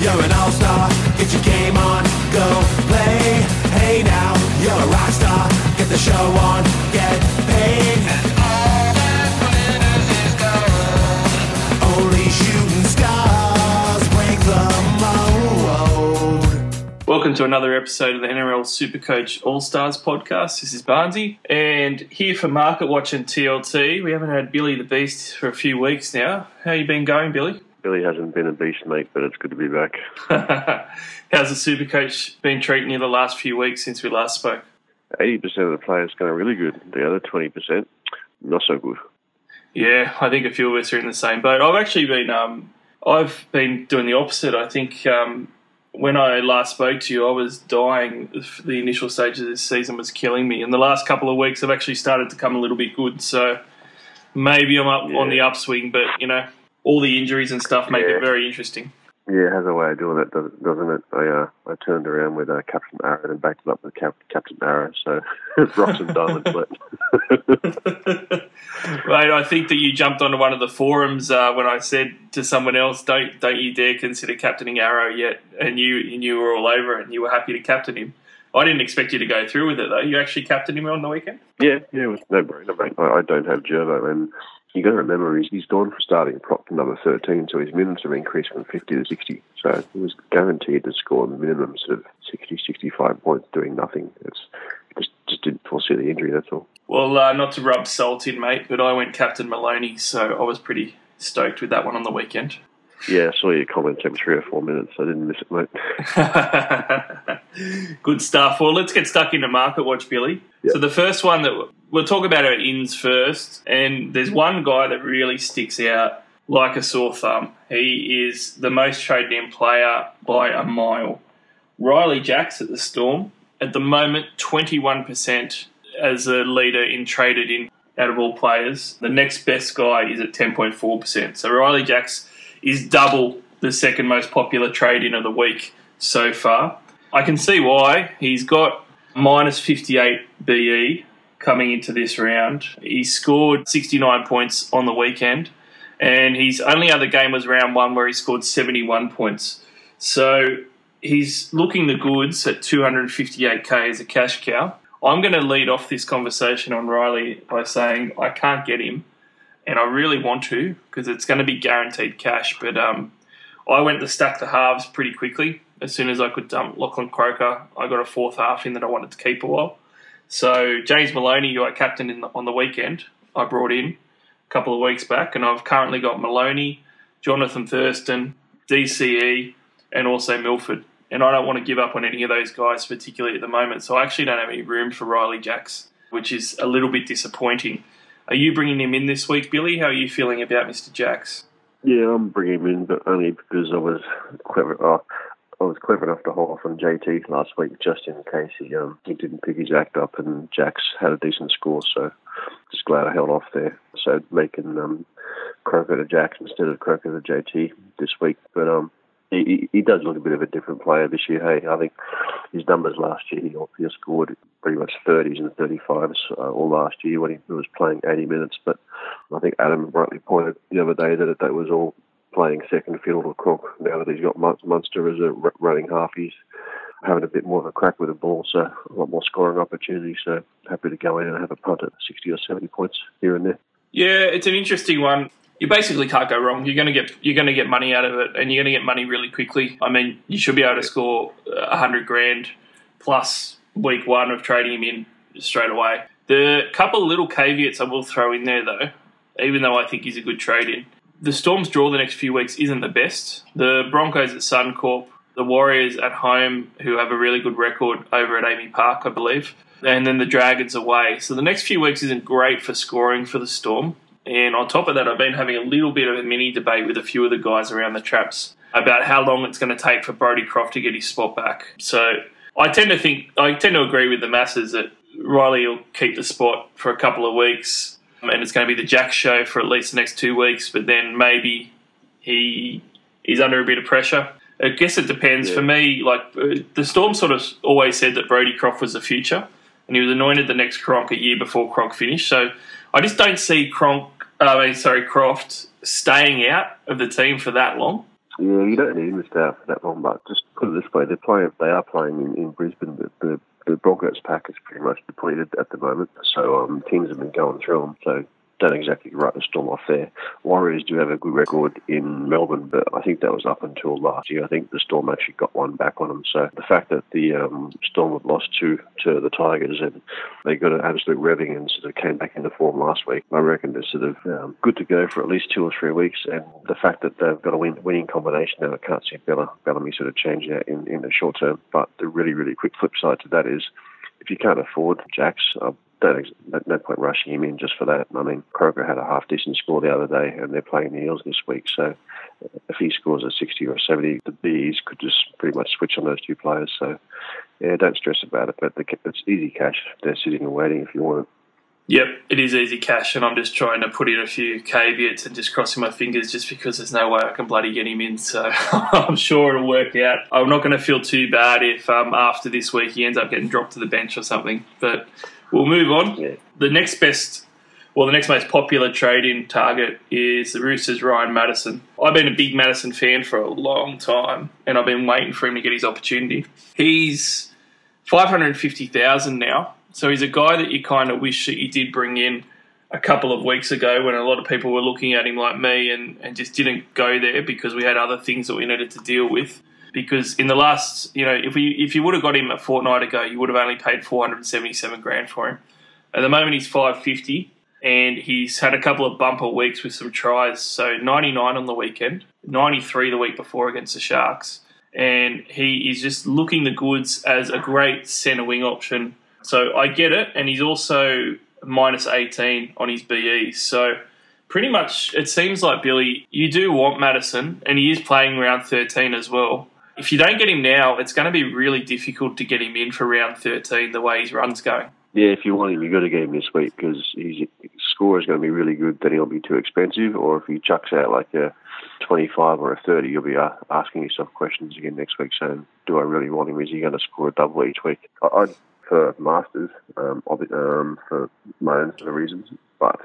you're an all-star. Get your game on, go play. Hey now, you're a rock star. Get the show on, get paid. And all that glitters is gold. Only shooting stars break the mold. Welcome to another episode of the NRL Supercoach All Stars podcast. This is Barnsey, and here for Market Watch and TLT. We haven't had Billy the Beast for a few weeks now. How you been going, Billy? Billy hasn't been a beast, mate, but it's good to be back. How's the Supercoach been treating you the last few weeks since we last spoke? 80% of the players going really good. The other 20%, not so good. Yeah, I think a few of us are in the same boat. I've actually been, um, I've been doing the opposite. I think um, when I last spoke to you, I was dying. The initial stages of this season was killing me, and the last couple of weeks I've actually started to come a little bit good. So maybe I'm up on the upswing, but you know, all the injuries and stuff make Yeah. it very interesting. Yeah, it has a way of doing it, does- doesn't it? I uh, I turned around with uh, Captain Arrow and backed it up with Cap- Captain Arrow, so rocks and diamonds, Right, I think that you jumped onto one of the forums uh, when I said to someone else, "Don't don't you dare consider captaining Arrow yet," and you and you were all over it, and you were happy to captain him. I didn't expect you to go through with it though. You actually captained him on the weekend. yeah, yeah, it was no brainer, mate. I, I don't have Jervo, and you got to remember he's, he's gone for starting prop to number 13, so his minutes have increased from 50 to 60. So he was guaranteed to score the minimum sort of 60, 65 points doing nothing. It's just just didn't foresee the injury. That's all. Well, uh, not to rub salt in, mate, but I went Captain Maloney, so I was pretty stoked with that one on the weekend. Yeah, I saw your comment took three or four minutes. I didn't miss it, mate. Good stuff. Well, let's get stuck into Market Watch, Billy. Yeah. So the first one that we'll talk about our ins first, and there's one guy that really sticks out like a sore thumb. He is the most traded in player by a mile. Riley Jacks at the Storm at the moment, 21% as a leader in traded in out of all players. The next best guy is at 10.4%. So Riley Jacks is double the second most popular trade in of the week so far. I can see why. He's got minus 58 BE coming into this round. He scored 69 points on the weekend, and his only other game was round one where he scored 71 points. So he's looking the goods at 258k as a cash cow. I'm going to lead off this conversation on Riley by saying I can't get him, and I really want to because it's going to be guaranteed cash. But um, I went to stack the halves pretty quickly. As soon as I could dump Lachlan Croker, I got a fourth half in that I wanted to keep a while. So James Maloney, who I captained in the, on the weekend, I brought in a couple of weeks back, and I've currently got Maloney, Jonathan Thurston, DCE, and also Milford. And I don't want to give up on any of those guys, particularly at the moment. So I actually don't have any room for Riley Jacks, which is a little bit disappointing. Are you bringing him in this week, Billy? How are you feeling about Mr. Jacks? Yeah, I'm bringing him in, but only because I was clever. Uh, I was clever enough to hold off on JT last week, just in case he um, he didn't pick his act up, and Jax had a decent score. So just glad I held off there. So making um, Croker to Jax instead of Croker to JT this week, but um. He, he- does look a bit of a different player this year. Hey, I think his numbers last year, he, he scored pretty much 30s and 35s uh, all last year when he was playing 80 minutes. But I think Adam rightly pointed the other day that that was all playing second fiddle to Cronk. Now that he's got Munster as a running half, he's having a bit more of a crack with the ball, so a lot more scoring opportunities. So happy to go in and have a punt at 60 or 70 points here and there. Yeah, it's an interesting one. You basically can't go wrong. You're going to get you're going to get money out of it, and you're going to get money really quickly. I mean, you should be able to score uh, a hundred grand plus week one of trading him in straight away. The couple of little caveats I will throw in there, though, even though I think he's a good trade in. The Storm's draw the next few weeks isn't the best. The Broncos at Suncorp, the Warriors at home, who have a really good record over at AAMI Park, I believe, and then the Dragons away. So the next few weeks isn't great for scoring for the Storm. And on top of that, I've been having a little bit of a mini debate with a few of the guys around the traps about how long it's going to take for Brodie Croft to get his spot back. So I tend to think, I tend to agree with the masses that Riley will keep the spot for a couple of weeks, and it's going to be the Jack show for at least the next two weeks. But then maybe he is under a bit of pressure. I guess it depends. Yeah. For me, like uh, the Storm sort of always said that Brodie Croft was the future, and he was anointed the next Cronk a year before Cronk finished. So I just don't see Cronk, uh, I mean, sorry, Croft staying out of the team for that long. Yeah, you don't need him to stay out for that long, but just put it this way: they're playing. They are playing in, in Brisbane. The, the the Broncos pack is pretty much depleted at the moment, so um, teams have been going through them. So don't exactly write the Storm off there. Warriors do have a good record in Melbourne, but I think that was up until last year. I think the Storm actually got one back on them. So the fact that the um, Storm have lost two to the Tigers and they got an absolute revving and sort of came back into form last week, I reckon they're sort of um, good to go for at least two or three weeks. And the fact that they've got a win- winning combination now, I can't see Bella, Bellamy sort of changing that in, in the short term. But the really, really quick flip side to that is if you can't afford Jacks, I don't ex- no- point rushing him in just for that. I mean, Croker had a half decent score the other day, and they're playing the Eels this week. So if he scores a 60 or 70, the Bees could just pretty much switch on those two players. So yeah, don't stress about it. But the, it's easy cash. They're sitting and waiting if you want it. Yep, it is easy cash, and I'm just trying to put in a few caveats and just crossing my fingers just because there's no way I can bloody get him in. So I'm sure it'll work out. I'm not going to feel too bad if um, after this week he ends up getting dropped to the bench or something. But we'll move on. Yeah. The next best, well, the next most popular trade in target is the Roosters' Ryan Matterson. I've been a big Matterson fan for a long time, and I've been waiting for him to get his opportunity. He's 550,000 now. So he's a guy that you kind of wish that you did bring in a couple of weeks ago when a lot of people were looking at him like me and, and just didn't go there because we had other things that we needed to deal with. Because in the last, you know, if we if you would have got him a fortnight ago, you would have only paid 477 grand for him. At the moment, he's 550 and he's had a couple of bumper weeks with some tries. So 99 on the weekend, 93 the week before against the Sharks. And he is just looking the goods as a great centre wing option. So I get it. And he's also minus 18 on his BE. So pretty much it seems like, Billy, you do want Matterson, and he is playing round 13 as well. If you don't get him now, it's going to be really difficult to get him in for round 13 the way his run's going. Yeah, if you want him, you've got to get him this week because his score is going to be really good. Then he'll be too expensive. Or if he chucks out like a 25 or a 30, you'll be asking yourself questions again next week saying, do I really want him? Is he going to score a double each week? I'd for Marsters um, um, for my own sort of reasons, but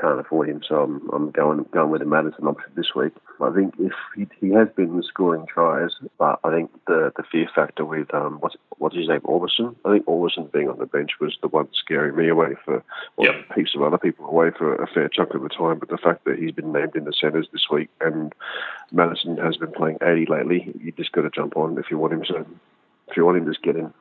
can't afford him, so I'm, I'm going going with the Matterson option this week. I think if he, he has been scoring tries, but I think the the fear factor with um what's what's his name Aubusson. I think Aubusson being on the bench was the one scaring me away for well, Yep. heaps of other people away for a fair chunk of the time. But the fact that he's been named in the centres this week and Matterson has been playing 80 lately, you just got to jump on if you want him. So if you want him, just get in.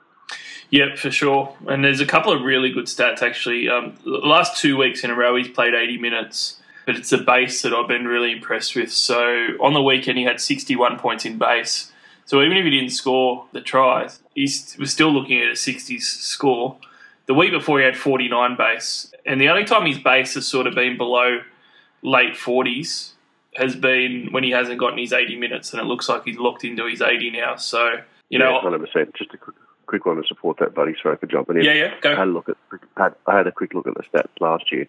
Yep, for sure. And there's a couple of really good stats actually. Um, the last two weeks in a row, he's played 80 minutes, but it's the base that I've been really impressed with. So on the weekend, he had 61 points in base. So even if he didn't score the tries, he was still looking at a 60s score. The week before, he had 49 base, and the only time his base has sort of been below late 40s has been when he hasn't gotten his 80 minutes, and it looks like he's locked into his 80 now. So you know, hundred percent. Just a quick, quick one to support that, buddy. Sorry for jumping in. yeah, yeah, go. I had a look at had, I had a quick look at the stats last year.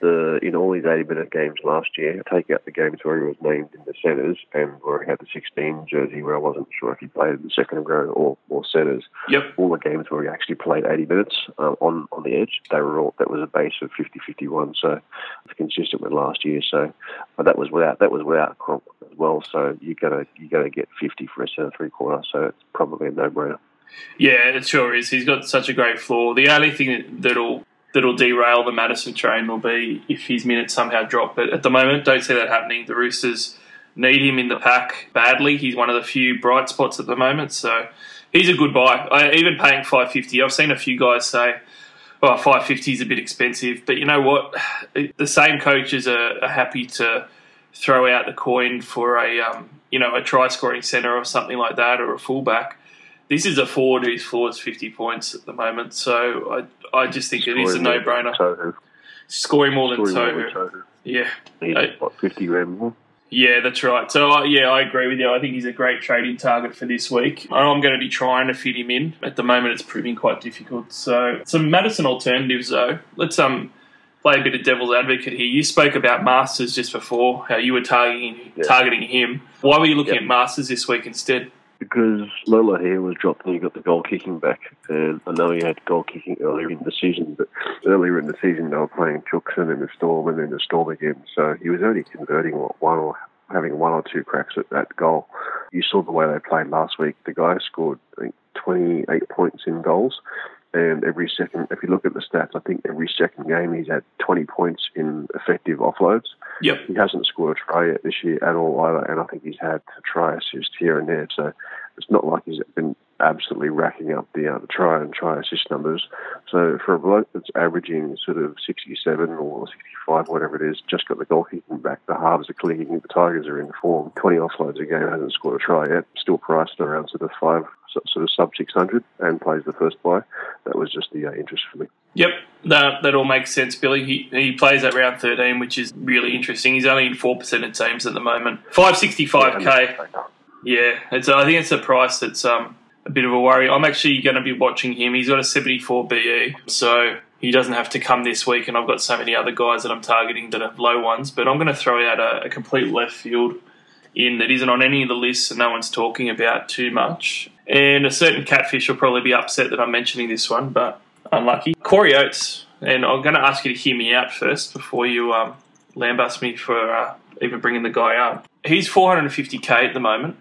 The in all these eighty minute games last year, take out the games where he was named in the centres and where he had the sixteen jersey where I wasn't sure if he played in the second row or, or centres. Yep. All the games where he actually played eighty minutes um, on on the edge, they were all that was a base of 50-51, so it's consistent with last year. So, but that was without that was without Cronk as well. So you gotta you gotta get fifty for a centre three quarter. So it's probably a no brainer. Yeah, it sure is. He's got such a great floor. The only thing that'll that'll derail the Matterson train will be if his minutes somehow drop. But at the moment, don't see that happening. The Roosters need him in the pack badly. He's one of the few bright spots at the moment, so he's a good buy. I, even paying five fifty, I've seen a few guys say. Well, five fifty is a bit expensive, but you know what? The same coaches are, are happy to throw out the coin for a um, you know a try scoring centre or something like that, or a fullback. This is a forward whose floor is 50 points at the moment, so I, I just think it is a no brainer. Scoring more than Scoring more Tohu. than Tohu. Yeah, Hey. what fifty grand more. yeah, that's right. So uh, yeah, I agree with you. I think he's a great trading target for this week. I'm going to be trying to fit him in. At the moment, it's proving quite difficult. So some Matterson alternatives though. Let's um play a bit of devil's advocate here. You spoke about Marsters just before, how you were targeting Yeah. targeting him. Why were you looking Yep. at Marsters this week instead? Because Lola here was dropped and he got the goal kicking back. And I know he had goal kicking earlier in the season, but earlier in the season they were playing Chooks and the Storm and then the Storm again. So he was only converting what one or having one or two cracks at that goal. You saw the way they played last week. The guy scored, I think, 28 points in goals. And every second, if you look at the stats, I think every second game he's had 20 points in effective offloads. Yep. He hasn't scored a try yet this year at all either, and I think he's had a try assist here and there. So it's not like he's been absolutely racking up the, uh, the try and try assist numbers. So for a bloke that's averaging sort of 67 or 65, whatever it is, just got the goal kicking back, the halves are clicking, the Tigers are in form. 20 offloads a game, hasn't scored a try yet, still priced around sort of five, sort of sub 600, and plays the first buy. That was just the uh, interest for me. Yep, that, that all makes sense, Billy. He, he plays at round 13, which is really interesting. He's only in 4% of teams at the moment. 565k. Yeah, it's. I think it's a price that's um, a bit of a worry. I'm actually going to be watching him. He's got a 74 BE, so he doesn't have to come this week. And I've got so many other guys that I'm targeting that are low ones. But I'm going to throw out a, a complete left field in that isn't on any of the lists and no one's talking about too much. And a certain catfish will probably be upset that I'm mentioning this one, but unlucky. Corey Oates, and I'm going to ask you to hear me out first before you um, lambast me for uh, even bringing the guy up. He's 450k at the moment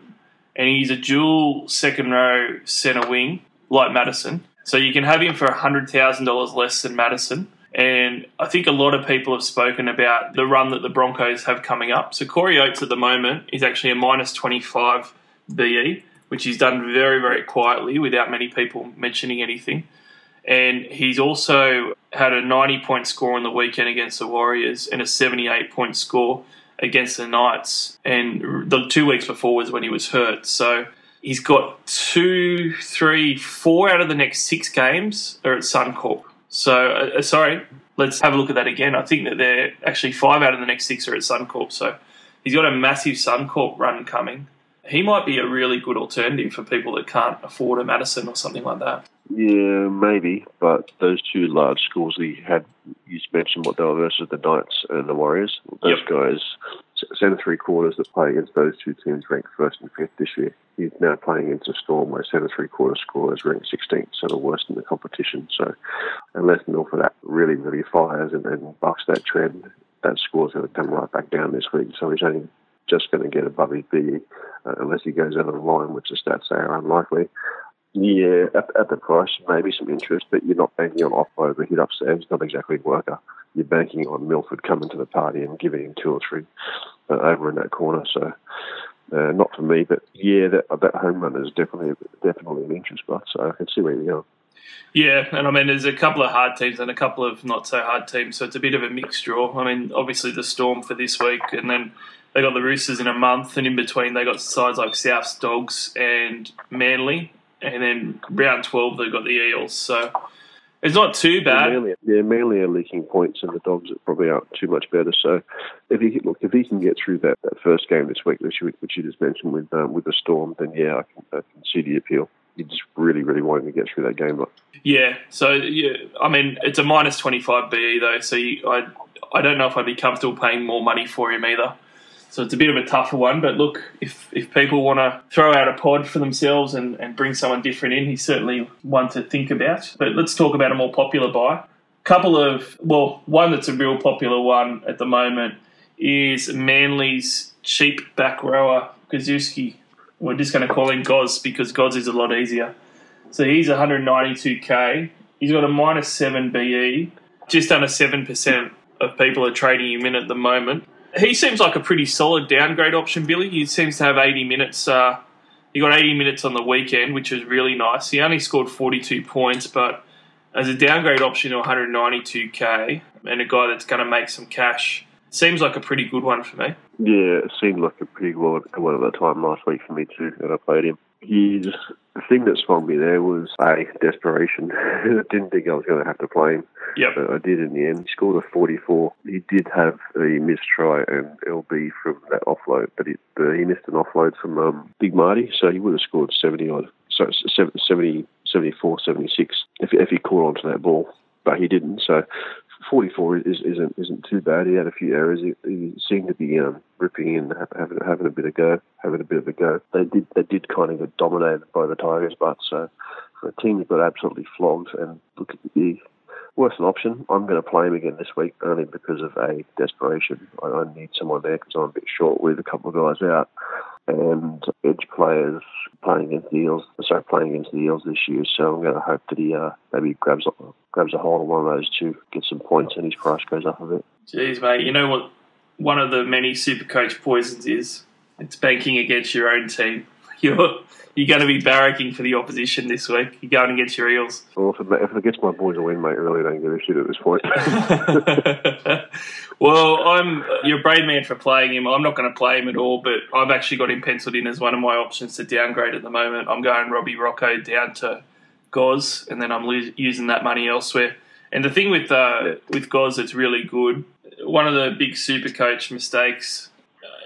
and he's a dual second row centre wing like Matterson. So you can have him for $100,000 less than Matterson. And I think a lot of people have spoken about the run that the Broncos have coming up. So Corey Oates at the moment is actually a minus 25 BE, which he's done very, very quietly without many people mentioning anything. And he's also had a 90 point score on the weekend against the Warriors and a 78 point score against the Knights, and the two weeks before was when he was hurt. So he's got two, three, four out of the next six games are at Suncorp. So uh, uh, sorry, let's have a look at that again. I think that they're actually five out of the next six are at Suncorp. So he's got a massive Suncorp run coming. He might be a really good alternative for people that can't afford a Matterson or something like that. Yeah, maybe, but those two large schools he had, you mentioned what they were versus the Knights and the Warriors. Those Yep. guys, centre three quarters that play against those two teams ranked first and fifth this year. He's now playing against a Storm where centre three quarter scorers ranked 16th, so the worst in the competition. So unless Milford really, really fires and, and bucks that trend, that score's going to come right back down this week. So he's only just going to get above his BE uh, unless he goes out of line, which the stats say are unlikely. Yeah, at, at the price, maybe some interest, but you're not banking on offload the hit upstairs. He's not exactly worker. You're banking on Milford coming to the party and giving him two or three uh, over in that corner. So, uh, not for me, but yeah, that, that home run is definitely definitely an interest spot. So I can see where you're going. Yeah, and I mean, there's a couple of hard teams and a couple of not so hard teams, so it's a bit of a mixed draw. I mean, obviously the Storm for this week, and then they got the Roosters in a month, and in between they got sides like Souths, Dogs, and Manly, and then round 12 they've got the Eels. So it's not too bad. Manly, yeah, Manly are leaking points, and the Dogs are probably aren't too much better. So, if he look, if he can get through that, that first game this week, which you, which you just mentioned with um, with the Storm, then yeah, I can, I can see the appeal. You just really, really wanting to get through that game. But Yeah, so yeah, I mean, it's a minus 25 BE though, so you, I, I don't know if I'd be comfortable paying more money for him either. So it's a bit of a tougher one, but look, if, if people want to throw out a pod for themselves and, and bring someone different in, he's certainly one to think about. But let's talk about a more popular buy. A couple of, well, one that's a real popular one at the moment is Manly's cheap back rower, Gosiewski. We're just going to call him Goz because Goz is a lot easier. So he's 192k. He's got a minus 7 BE. Just under 7% of people are trading him in at the moment. He seems like a pretty solid downgrade option, Billy. He seems to have 80 minutes. Uh, he got 80 minutes on the weekend, which was really nice. He only scored 42 points, but as a downgrade option to 192k and a guy that's going to make some cash, seems like a pretty good one for me. yeah, it seemed like a pretty good one at the time last week for me too, and I played him. He's the thing that swung me there was a desperation. I didn't think I was going to have to play him. Yep. but I did in the end. He scored a 44. He did have a missed try and LB from that offload, but he, but he missed an offload from um, Big Marty, so he would have scored 70 odd, so it's 70, 74, 76 if, if he caught onto that ball, but he didn't. So 44 is, isn't isn't too bad. He had a few errors. He, he seemed to be um, ripping in, having having a bit of go, having a bit of a go. They did they did kind of get dominated by the Tigers, but so for a team that got absolutely flogged and look the worth an option. I'm going to play him again this week only because of a desperation. I, I need someone there because I'm a bit short with a couple of guys out. And edge players playing against the Eels, sorry, playing against the Eels this year. So I'm going to hope that he uh, maybe grabs grabs a hold of one of those two, gets some points, and his price goes up a bit. Jeez, mate. You know what? One of the many super coach poisons is it's banking against your own team. You're you're going to be barracking for the opposition this week. You're going against your Eels. Well, if it, if it gets my boys a win, mate, I really don't give a shit at this point. well, I'm you're a brave man for playing him. I'm not going to play him at all, but I've actually got him penciled in as one of my options to downgrade at the moment. I'm going Robbie Rocco down to Goz, and then I'm lo- using that money elsewhere. And the thing with uh, with Goz that's really good, one of the big super coach mistakes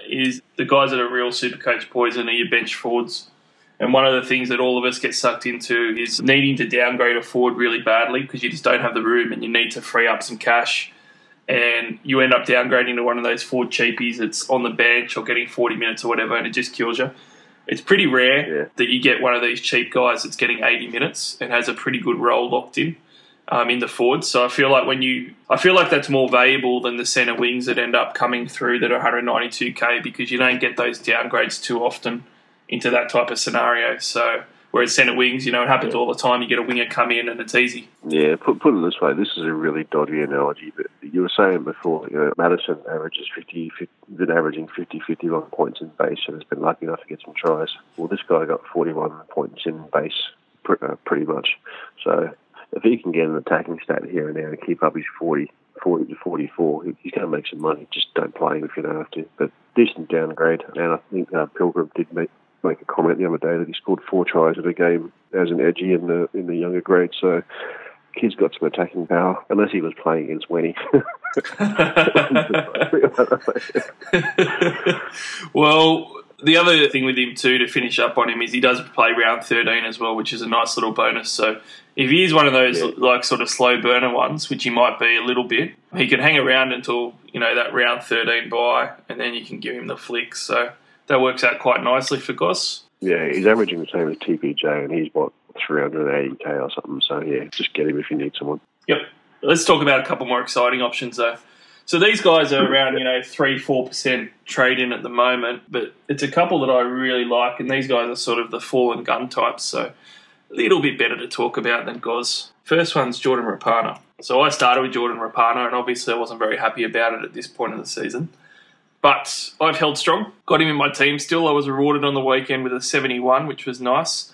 is the guys that are real super coach poison are your bench forwards. And one of the things that all of us get sucked into is needing to downgrade a forward really badly because you just don't have the room and you need to free up some cash. And you end up downgrading to one of those forward cheapies that's on the bench or getting 40 minutes or whatever, and it just kills you. It's pretty rare Yeah. that you get one of these cheap guys that's getting 80 minutes and has a pretty good role locked in um, in the forwards. So I feel like when you, I feel like that's more valuable than the centre wings that end up coming through that are 192k because you don't get those downgrades too often into that type of scenario. So whereas centre wings, you know, it happens all the time. You get a winger come in and it's easy. Yeah, put put it this way, this is a really dodgy analogy, but you were saying before, you know, Matterson averages 50, 50 been averaging 50, 51 points in base and has been lucky enough to get some tries. Well, this guy got 41 points in base, uh, pretty much. So if he can get an attacking stat here and there and keep up his 40, 40 to 44, he's going to make some money. Just don't play him if you don't have to. But decent downgrade, and I think uh, Pilgrim did make make a comment the other day that he scored four tries at a game as an edgy in the in the younger grade. So kid's got some attacking power, unless he was playing against Wenny. well, the other thing with him too, to finish up on him, is he does play round thirteen as well, which is a nice little bonus. So if he is one of those Yeah. like sort of slow burner ones, which he might be a little bit, he can hang around until you know that round thirteen buy, and then you can give him the flicks. So that works out quite nicely for Goz. yeah, he's averaging the same as TPJ, and he's what 380k or something. So yeah, just get him if you need someone. Yep. Let's talk about a couple more exciting options though. So these guys are around, you know, three, four percent trade in at the moment, but it's a couple that I really like, and these guys are sort of the fallen gun types, so little bit better to talk about than Goz. First one's Jordan Rapana. So I started with Jordan Rapana, and obviously I wasn't very happy about it at this point in the season. But I've held strong, got him in my team still. I was rewarded on the weekend with a 71, which was nice.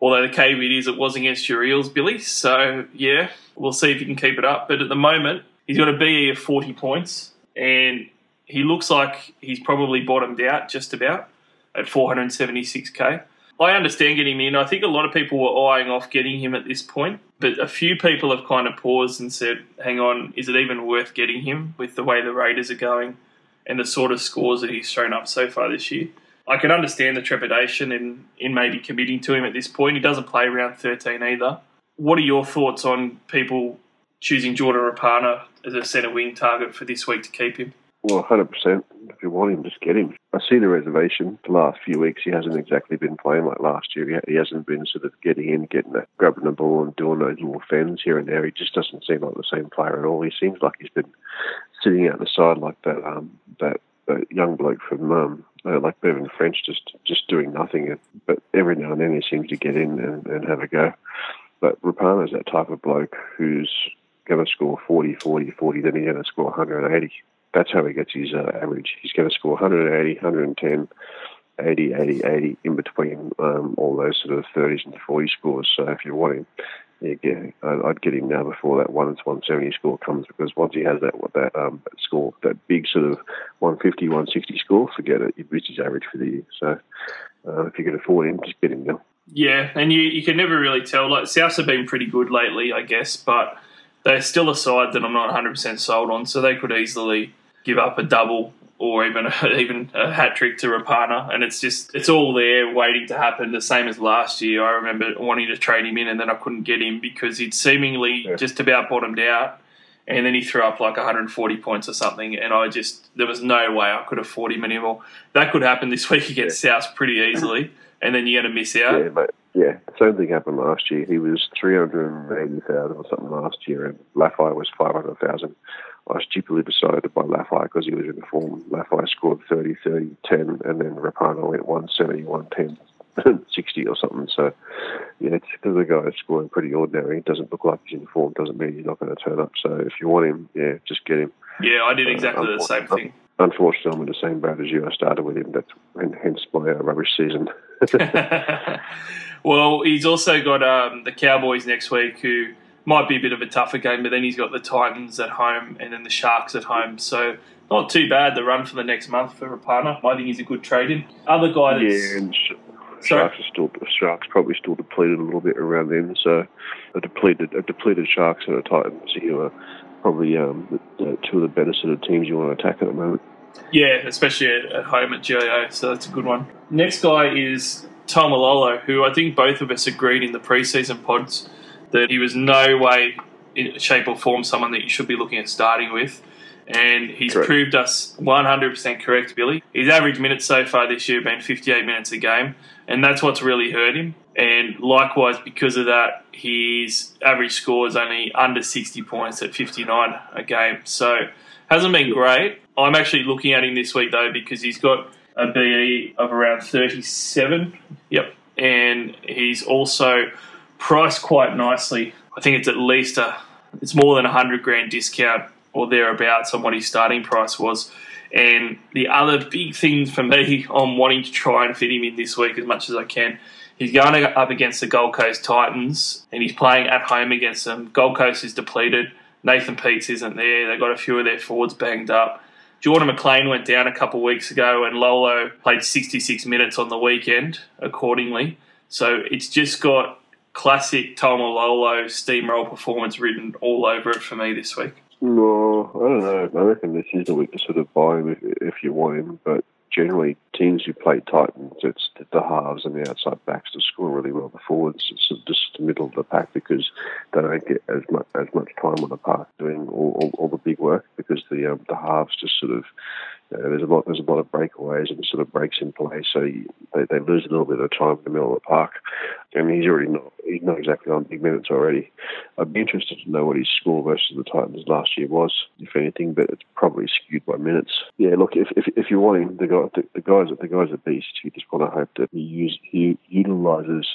Although the caveat is it was against your Eels, Billy. So, yeah, we'll see if he can keep it up. But at the moment, he's got a BE of 40 points, and he looks like he's probably bottomed out just about at 476k. I understand getting him in. I think a lot of people were eyeing off getting him at this point, but a few people have kind of paused and said, hang on, is it even worth getting him with the way the Raiders are going and the sort of scores that he's shown up so far this year? I can understand the trepidation in, in maybe committing to him at this point. He doesn't play around 13 either. What are your thoughts on people choosing Jordan Rapana as a centre wing target for this week to keep him? Well, 100%. If you want him, just get him. I see the reservation. The last few weeks, he hasn't exactly been playing like last year. He, hasn't been sort of getting in, getting the, grabbing the ball and doing those little fends here and there. He just doesn't seem like the same player at all. He seems like he's been sitting out the side like that um, that, that young bloke from um, uh, like Bevan French, just just doing nothing. But every now and then he seems to get in and, and have a go. But Rapana's that type of bloke who's going to score 40, 40, 40, then he's going to score 180 that's how he gets his uh, average. He's going to score 180, 110, 80, 80, 80 in between um, all those sort of 30s and 40 scores. So if you want him, yeah, get, I'd get him now before that 1 to 170 score comes because once he has that that, um, score, that big sort of 150, 160 score, forget it. You've reached his average for the year. So uh, if you can afford him, just get him now. Yeah, and you, you can never really tell. Like Souths have been pretty good lately, I guess, but they're still a side that I'm not 100% sold on. So they could easily give up a double or even even a hat trick to Rapana, and it's just it's all there waiting to happen. The same as last year. I remember wanting to trade him in, and then I couldn't get him because he'd seemingly Yeah. just about bottomed out. And then he threw up like 140 points or something, and I just there was no way I could afford him anymore. That could happen this week against South pretty easily, and then you're going to miss out. Yeah. Yeah, same thing happened last year. He was 380,000 or something last year, and Lafai was 500,000. I stupidly decided to buy Lafai because he was in form. Lafai scored 30, 30, 10, and then Rapana went 170, 110. 60 or something. So, yeah, it's because the guy is scoring pretty ordinary. It doesn't look like he's in form. Doesn't mean he's not going to turn up. So, if you want him, yeah, just get him. Yeah, I did exactly the same thing. Unfortunately, I'm in the same boat as you. I started with him. That's and hence my uh, rubbish season. well, he's also got um, the Cowboys next week, who might be a bit of a tougher game, but then he's got the Titans at home and then the Sharks at home. So not too bad the run for the next month for Rapana. I think he's a good trade in. Other guy that's yeah, and sh- Sharks are still Sharks probably still depleted a little bit around them. So a depleted a depleted Sharks and a Titans, you are probably um, the, the two of the better sort of teams you want to attack at the moment. Yeah, especially at, at home at GIO, so that's a good one. Next guy is Taumalolo, who I think both of us agreed in the preseason pods that he was no way, in shape or form, someone that you should be looking at starting with. And he's Correct. proved us 100% correct, Billy. His average minutes so far this year have been 58 minutes a game, and that's what's really hurt him. And likewise, because of that, his average score is only under 60 points at 59 a game. So hasn't been great. I'm actually looking at him this week though because he's got a BE of around 37. Yep, and he's also priced quite nicely. I think it's at least a, it's more than a hundred grand discount or thereabouts on what his starting price was. And the other big thing for me on wanting to try and fit him in this week as much as I can, he's going up against the Gold Coast Titans and he's playing at home against them. Gold Coast is depleted. Nathan Peats isn't there. They've got a few of their forwards banged up. Jordan McLean went down a couple of weeks ago, and Lolo played 66 minutes on the weekend, accordingly. So it's just got classic Lolo steamroll performance written all over it for me this week. No, I don't know. I reckon this is the week to sort of buy him if, if you want him. But generally, teams who play Titans, it's the halves and the outside backs to score really well. The forwards, it's just the middle of the pack because they don't get as much as much time on the park doing all, all, all the big work because the um, the halves just sort of know, there's a lot there's a lot of breakaways and sort of breaks in play, so you, they, they lose a little bit of time in the middle of the park. I mean, he's already not he's not exactly on big minutes already. I'd be interested to know what his score versus the Titans last year was, if anything, but it's probably skewed by minutes. Yeah, look, if if, if you want him, the guy the, the guys the guys are beasts. You just want to hope that he use he utilizes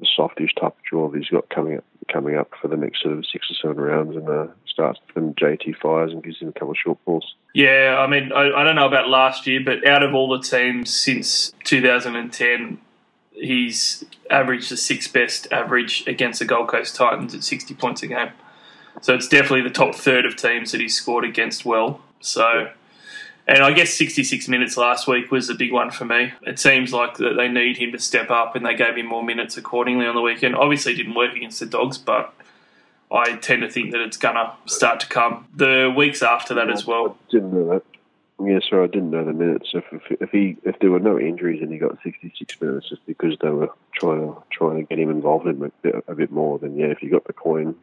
the softish type of draw that he's got coming up coming up for the next sort of six or seven rounds and uh, starts when JT fires and gives him a couple of short balls. Yeah, I mean, I, I don't know about last year, but out of all the teams since 2010, he's averaged the sixth best average against the Gold Coast Titans at 60 points a game. So it's definitely the top third of teams that he's scored against well. So, and I guess 66 minutes last week was a big one for me. It seems like that they need him to step up, and they gave him more minutes accordingly on the weekend. Obviously, it didn't work against the Dogs, but I tend to think that it's gonna start to come the weeks after that as well. I didn't know that. Yeah, sorry, I didn't know the minutes. If, if, if he if there were no injuries and he got 66 minutes just because they were trying to trying to get him involved in a bit, a bit more, then yeah, if you got the coin,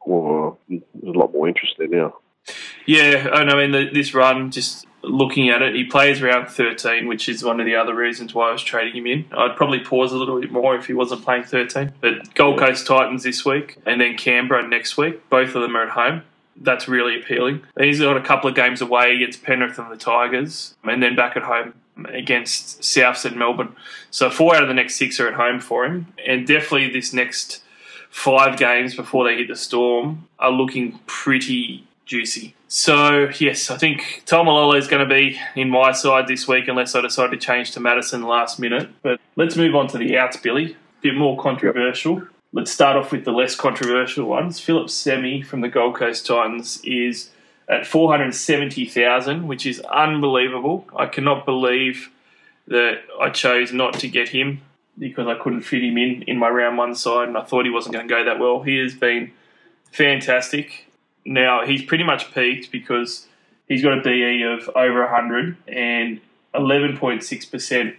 or there's a lot more interest there now. Yeah, and I mean the, this run. Just looking at it, he plays round 13, which is one of the other reasons why I was trading him in. I'd probably pause a little bit more if he wasn't playing 13. But Gold Coast Titans this week, and then Canberra next week. Both of them are at home. That's really appealing. He's got a couple of games away against Penrith and the Tigers, and then back at home against Souths and Melbourne. So four out of the next six are at home for him, and definitely this next five games before they hit the Storm are looking pretty juicy. So yes, I think Taumalolo is going to be in my side this week unless I decide to change to Matterson last minute. But let's move on to the outs, Billy. A bit more controversial. Let's start off with the less controversial ones. Phillip Sami from the Gold Coast Titans is at 470,000, which is unbelievable. I cannot believe that I chose not to get him because I couldn't fit him in in my round one side and I thought he wasn't going to go that well. He has been fantastic. Now, he's pretty much peaked because he's got a BE of over 100 and 11.6%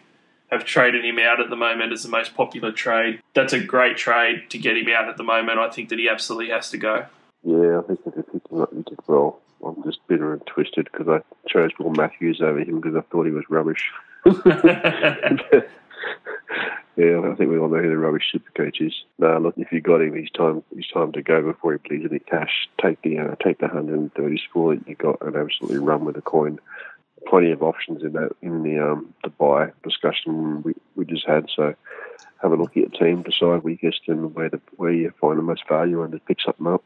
have traded him out at the moment as the most popular trade. That's a great trade to get him out at the moment. I think that he absolutely has to go. Yeah, I think if you picked him up, you did well. I'm just bitter and twisted because I chose Will Matthews over him because I thought he was rubbish. yeah, I think we all know who the rubbish super coach is. No, look, if you got him, he's time. He's time to go before he bleeds any cash. Take the uh, take the 130 score that you got and absolutely run with the coin. Plenty of options in that in the um the buy discussion we, we just had. So have a look at your team, decide weakest and where the where you find the most value, and just pick something up.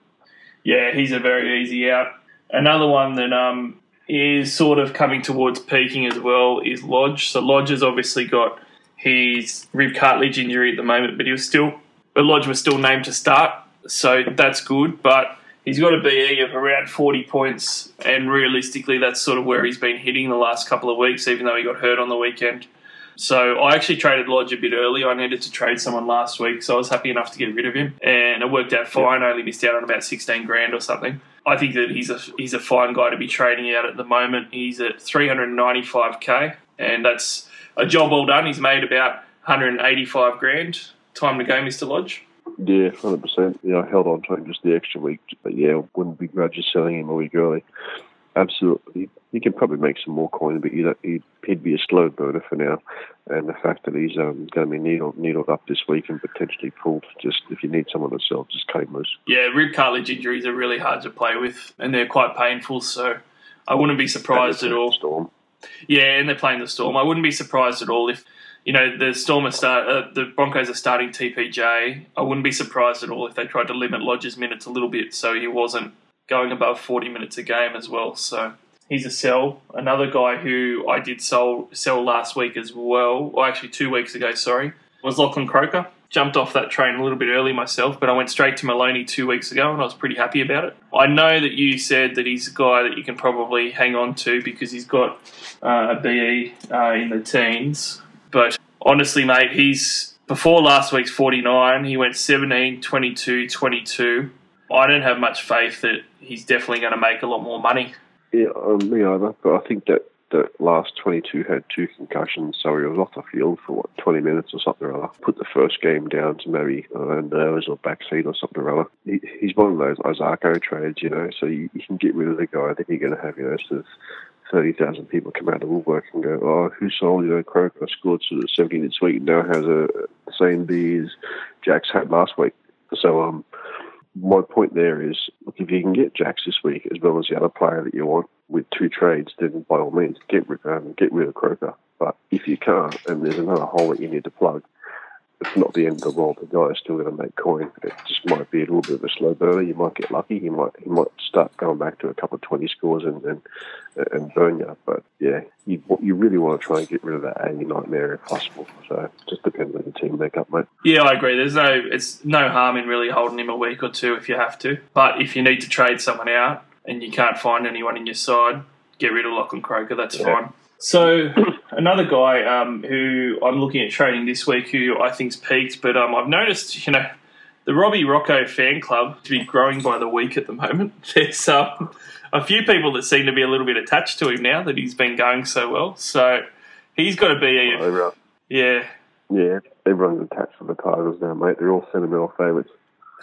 Yeah, he's a very easy out. Another one that um is sort of coming towards peaking as well is Lodge. So Lodge has obviously got his rib cartilage injury at the moment, but he was still, Lodge was still named to start, so that's good. But he's got a BE of around 40 points, and realistically, that's sort of where he's been hitting the last couple of weeks, even though he got hurt on the weekend. So I actually traded Lodge a bit early. I needed to trade someone last week, so I was happy enough to get rid of him, and it worked out fine. I only missed out on about 16 grand or something. I think that he's a he's a fine guy to be trading out at the moment. He's at 395k, and that's a job well done. He's made about 185 grand. Time to go, Mr. Lodge. Yeah, hundred percent. Yeah, I held on to him just the extra week, but yeah, wouldn't begrudge you selling him a week early. Absolutely, he can probably make some more coin, but he'd, he'd, he'd be a slow burner for now. And the fact that he's um, going to be needled, needled up this week and potentially pulled, just if you need someone to sell, just cut him loose. Yeah, rib cartilage injuries are really hard to play with, and they're quite painful. So I wouldn't be surprised at all. Storm. Yeah, and they're playing the Storm. I wouldn't be surprised at all if you know the Storm are start. Uh, the Broncos are starting TPJ. I wouldn't be surprised at all if they tried to limit Lodge's minutes a little bit, so he wasn't going above forty minutes a game as well. So he's a sell. Another guy who I did sell sell last week as well, or actually two weeks ago. Sorry, was Lachlan Croker. Jumped off that train a little bit early myself, but I went straight to Maloney two weeks ago and I was pretty happy about it. I know that you said that he's a guy that you can probably hang on to because he's got uh, a BE uh, in the teens, but honestly, mate, he's before last week's 49, he went 17, 22, 22. I don't have much faith that he's definitely going to make a lot more money. Yeah, um, me either. But I think that last 22 had two concussions, so he was off the field for what 20 minutes or something or other. Put the first game down to maybe uh, nerves or backseat or something or other. He, he's one of those Ozarko trades, you know. So you, you can get rid of the guy that you're going to have, you know, sort of 30,000 people come out of the woodwork and go, oh, who sold, you know, Croker scored sort of 17 this week and now has a same B as Jax had last week. So, um, my point there is, look, if you can get Jax this week as well as the other player that you want with two trades, then by all means get rid, um, get rid of Croker. But if you can't, and there's another hole that you need to plug, it's not the end of the world. The guy is still going to make coin. It just might be a little bit of a slow burner. You might get lucky. He might he might start going back to a couple of twenty scores and and, and burn you. Up. But yeah, you you really want to try and get rid of that A nightmare if possible. So it just depends on the team makeup, mate. Yeah, I agree. There's no it's no harm in really holding him a week or two if you have to. But if you need to trade someone out and you can't find anyone in your side, get rid of Lachlan Croker. That's Yeah. fine. So another guy um, who I'm looking at trading this week, who I think's peaked, but um, I've noticed, you know, the Robbie Rocco fan club to be growing by the week at the moment. There's um, a few people that seem to be a little bit attached to him now that he's been going so well. So he's got to be, a, yeah, yeah, everyone's attached to the Tigers now, mate. They're all sentimental favourites.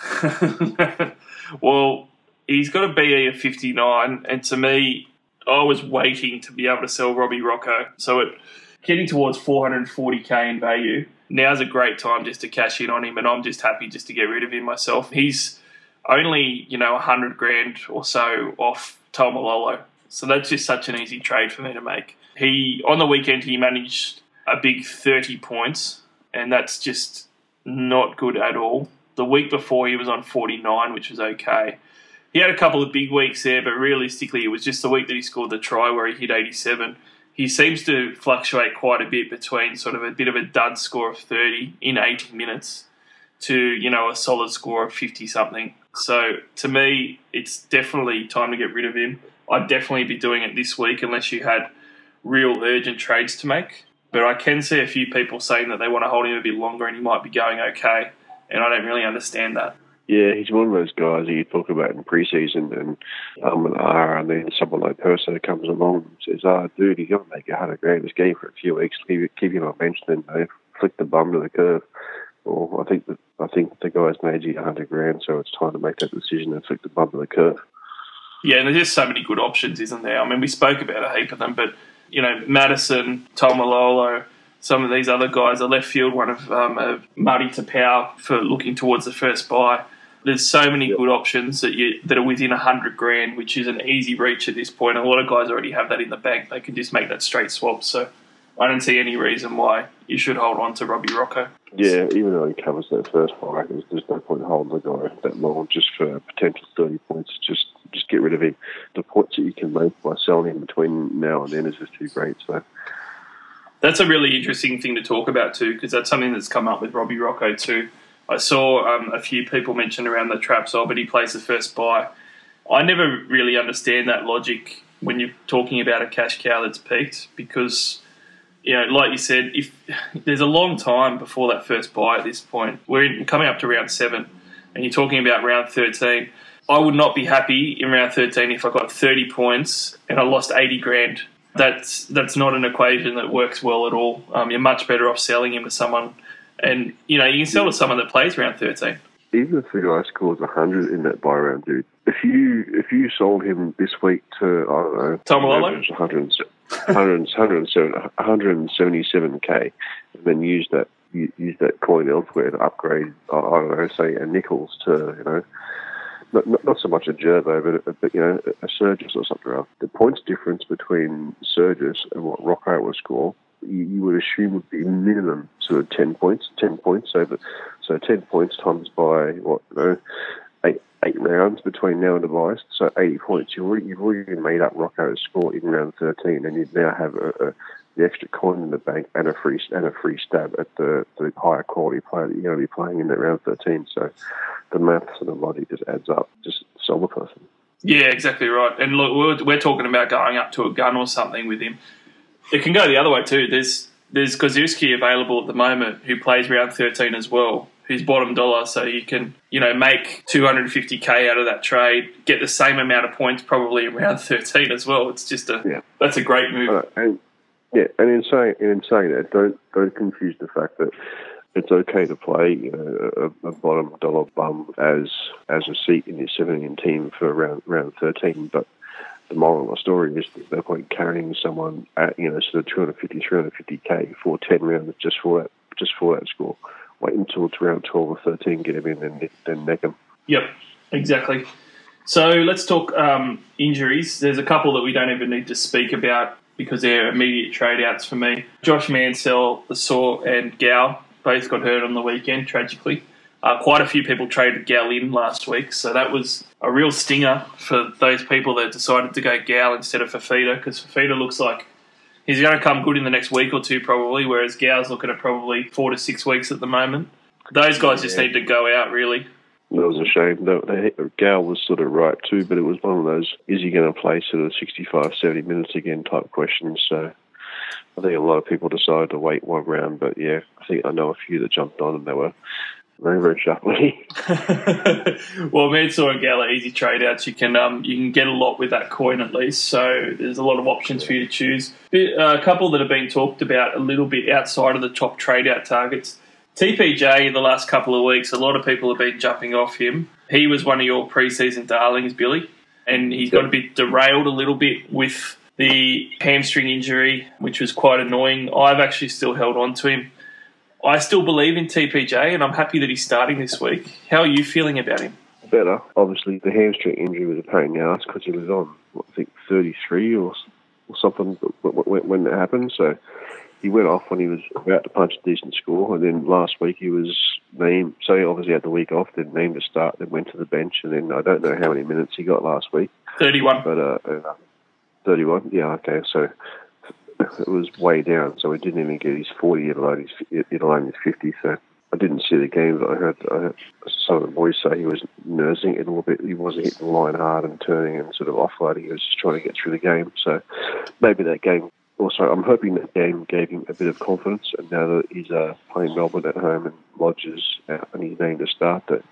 well, he's got a BE of 59, and to me, I was waiting to be able to sell Robbie Rocco. So it getting towards 440k in value. Now's a great time just to cash in on him, and I'm just happy just to get rid of him myself. He's only you know 100 grand or so off Taumalolo, so that's just such an easy trade for me to make. He on the weekend he managed a big 30 points, and that's just not good at all. The week before he was on 49, which was okay. He had a couple of big weeks there, but realistically, it was just the week that he scored the try where he hit 87. He seems to fluctuate quite a bit between sort of a bit of a dud score of 30 in 80 minutes to, you know, a solid score of 50 something. So to me, it's definitely time to get rid of him. I'd definitely be doing it this week unless you had real urgent trades to make. But I can see a few people saying that they want to hold him a bit longer and he might be going okay. And I don't really understand that. Yeah, he's one of those guys that you talk about in preseason, and um, and, R, and then someone like Perso comes along and says, "Ah, dude, he's to make a hundred grand this game for a few weeks. Keep, keep him on bench, then they flick the bum to the curve." Well, I think that I think the guy's made you a hundred grand, so it's time to make that decision and flick the bum to the curve. Yeah, and there's just so many good options, isn't there? I mean, we spoke about a heap of them, but you know, Matterson, Taumalolo, some of these other guys. A left field one of um, a Marty Taupau for looking towards the first buy. There's so many good options that you that are within a hundred grand, which is an easy reach at this point. A lot of guys already have that in the bank; they can just make that straight swap. So I don't see any reason why you should hold on to Robbie Rocco. Yeah, even though he covers that first buy, there's, there's no point holding the guy that long just for potential 30 points. Just just get rid of him. The points that you can make by selling him between now and then is just too great. So That's a really interesting thing to talk about too, because that's something that's come up with Robbie Rocco too. I saw um, a few people mention around the traps, oh, but he plays the first buy. I never really understand that logic when you're talking about a cash cow that's peaked, because you know, like you said, if there's a long time before that first buy at this point, we're in, coming up to round seven, and you're talking about round thirteen. I would not be happy in round thirteen if I got 30 points and I lost 80 grand. That's that's not an equation that works well at all. Um, you're much better off selling him to someone, and you know you can sell to someone that plays round 13. even if the guy scores 100 in that buy round, dude, if you if you sold him this week to, I don't know, 100, 100, 177k, and then use that use that coin elsewhere to upgrade, I I don't know, say a nickels to, you know, not, not, not so much a Gerbo, but, a, but you know, a Surges or something else. The points difference between Surges and what Rocco will score, you, you would assume would be minimum sort of 10 points, 10 points. So, that, so 10 points times by, what, you know, eight, eight rounds between now and the buys. So 80 points. You've already, you've already made up Rocco's score in round 13, and you now have a, a the extra coin in the bank and a free and a free stab at the, the higher quality player that you're going to be playing in that round 13. So the maths and the logic just adds up. Just sell the person. Yeah, exactly right. And look, we're, we're talking about going up to a gun or something with him. It can go the other way too. There's there's Gosiewski available at the moment who plays round 13 as well, who's bottom dollar, so you can you know make 250k out of that trade, get the same amount of points probably in round 13 as well. It's just a Yeah. that's a great move. Uh, and yeah, and in saying in saying that, don't don't confuse the fact that it's okay to play you know, a, a bottom dollar bum as as a seat in your 17 team for round round 13, but the moral of the story is no point carrying someone at you know sort of 250 350k for 10 rounds just for that just for that score. Wait until it's round 12 or 13, get him in, and then neck him. Yep, exactly. So let's talk um, injuries. There's a couple that we don't even need to speak about because they're immediate trade outs for me. Josh Mansour, the Saw, and Gal both got hurt on the weekend, tragically. Uh, quite a few people traded Gal in last week, so that was a real stinger for those people that decided to go Gal instead of Fifita because Fifita looks like he's going to come good in the next week or two, probably, whereas Gal's looking at probably four to six weeks at the moment. Those guys just need to go out, really. That was a shame. The, the, Gal was sort of right too, but it was one of those, is he going to play sort of 65, 70 minutes again type questions. So I think a lot of people decided to wait one round, but yeah, I think I know a few that jumped on and they were very, very shuffly. well, Mansour and Gal are easy trade outs. You can um, you can get a lot with that coin at least. So there's a lot of options for you to choose. Uh, a couple that have been talked about a little bit outside of the top trade out targets. TPJ in the last couple of weeks, a lot of people have been jumping off him. He was one of your preseason darlings, Billy, and he's got a bit derailed a little bit with the hamstring injury, which was quite annoying. I've actually still held on to him. I still believe in TPJ, and I'm happy that he's starting this week. How are you feeling about him? Better. Obviously, the hamstring injury was a pain in the ass because he was on, what, I think, 33 or, or something when, when, when it happened. So he went off when he was about to punch a decent score, and then last week he was named. So he obviously had the week off, then named to start, then went to the bench, and then I don't know how many minutes he got last week, 31. but uh, uh 31. Yeah, okay. So it was way down, so he didn't even get his 40, let alone his, let alone his 50. So I didn't see the game, but I heard, I heard some of the boys say he was nursing it a little bit. He wasn't hitting the line hard and turning and sort of offloading. He was just trying to get through the game. So maybe that game. Also, I'm hoping that game gave him a bit of confidence. And now that he's uh, playing Melbourne at home and Lodges out and he's named to start, that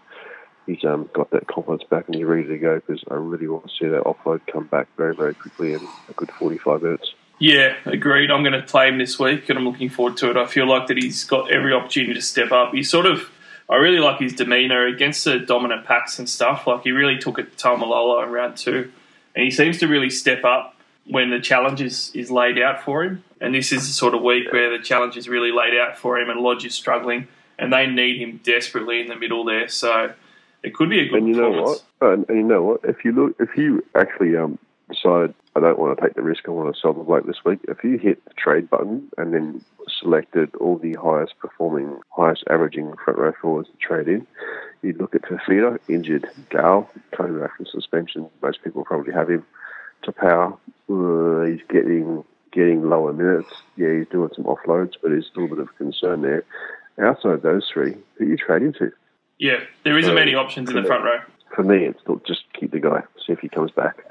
he's um, got that confidence back and he's ready to go. Because I really want to see that offload come back very, very quickly in a good 45 minutes. Yeah, agreed. I'm going to play him this week, and I'm looking forward to it. I feel like that he's got every opportunity to step up. He sort of, I really like his demeanour against the dominant packs and stuff. Like he really took it to Taumalolo in round two, and he seems to really step up when the challenge is, is laid out for him. And this is the sort of week where the challenge is really laid out for him, and Lodge is struggling, and they need him desperately in the middle there. So it could be a good And you know what? And, and you know what? If you look, if you actually um, decide I don't want to take the risk, I want to sell the bloke this week. If you hit the trade button and then selected all the highest performing, highest averaging front row forwards to trade in, you'd look at Fifita, injured, Gal coming back from suspension. Most people probably have him. Taupau, uh, he's getting getting lower minutes. Yeah, he's doing some offloads, but there's still a bit of concern there. Outside those three, who are you trade into? Yeah, there isn't So- many options in the front row. For me, it's still just keep the guy, see if he comes back.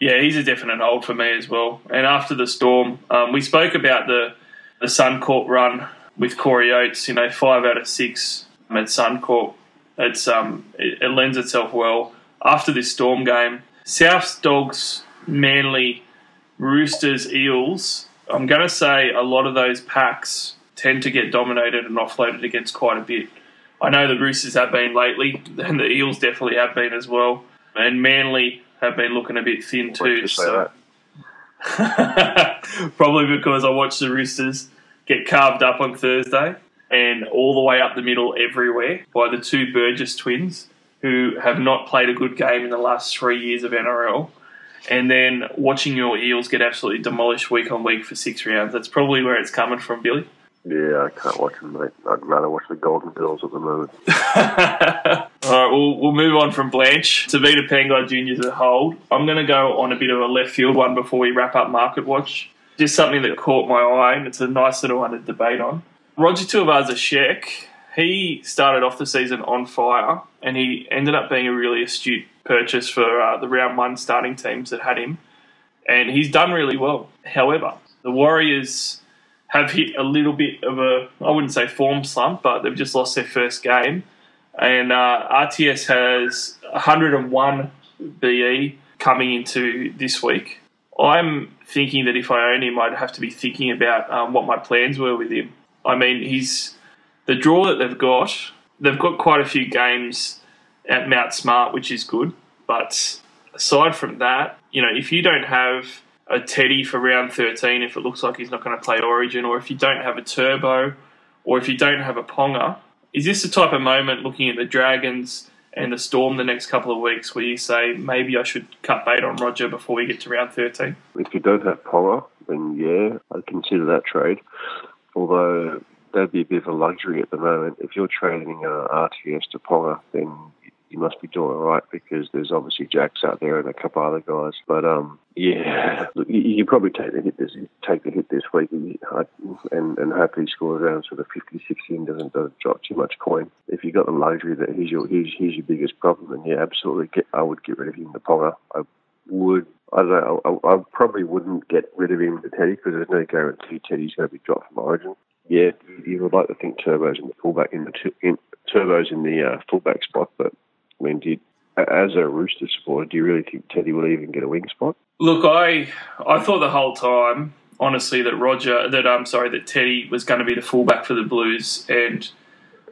Yeah, he's a definite hold for me as well. And after the storm, um, we spoke about the the Suncorp run with Corey Oates. You know, five out of six at Suncorp. It's um, it, it lends itself well. After this storm game, Souths, Dogs, Manly, Roosters, Eels. I'm going to say a lot of those packs tend to get dominated and offloaded against quite a bit. I know the Roosters have been lately, and the Eels definitely have been as well. And Manly have been looking a bit thin too. So probably because I watched the Roosters get carved up on Thursday and all the way up the middle everywhere by the two Burgess twins who have not played a good game in the last three years of NRL. And then watching your Eels get absolutely demolished week on week for six rounds. That's probably where it's coming from, Billy. Yeah, I can't watch them, mate. I'd rather watch the Golden Girls at the moment. All right, we'll, we'll move on from Blanche to Vita Pangai Juniors at hold. I'm going to go on a bit of a left field one before we wrap up Market Watch. Just something that caught my eye, and it's a nice little one to debate on. Roger Tuivasa Sheck, he started off the season on fire, and he ended up being a really astute purchase for uh, the round one starting teams that had him, and he's done really well. However, the Warriors have hit a little bit of a, I wouldn't say form slump, but they've just lost their first game. And uh, RTS has 101 BE coming into this week. I'm thinking that if I own him, I'd have to be thinking about um, what my plans were with him. I mean, he's the draw that they've got. They've got quite a few games at Mount Smart, which is good. But aside from that, you know, if you don't have a Teddy for round 13, if it looks like he's not going to play Origin, or if you don't have a Turbo, or if you don't have a Ponga, is this the type of moment looking at the Dragons and the Storm the next couple of weeks where you say maybe I should cut bait on Roger before we get to round 13? If you don't have Ponga, then yeah, I'd consider that trade. Although that'd be a bit of a luxury at the moment. If you're trading uh, RTS to Ponga, then you must be doing all right because there's obviously Jacks out there and a couple other guys. But um, yeah, look, you, you probably take the hit this take the hit this week and and, and hopefully score around sort of 50, 60 and doesn't, doesn't drop too much coin. If you've got the luxury that he's your he's, he's your biggest problem, then yeah, absolutely, get, I would get rid of him to Ponga. I would. I don't know. I, I probably wouldn't get rid of him to Teddy because there's no guarantee Teddy's going to be dropped from Origin. Yeah, you would like to think Turbo's in the fullback in the tu- in, Turbo's in the uh, fullback spot, but I mean, do you, as a Rooster supporter, do you really think Teddy will even get a wing spot? Look, I I thought the whole time, honestly, that Roger, that I'm sorry, that Teddy was going to be the fullback for the Blues, and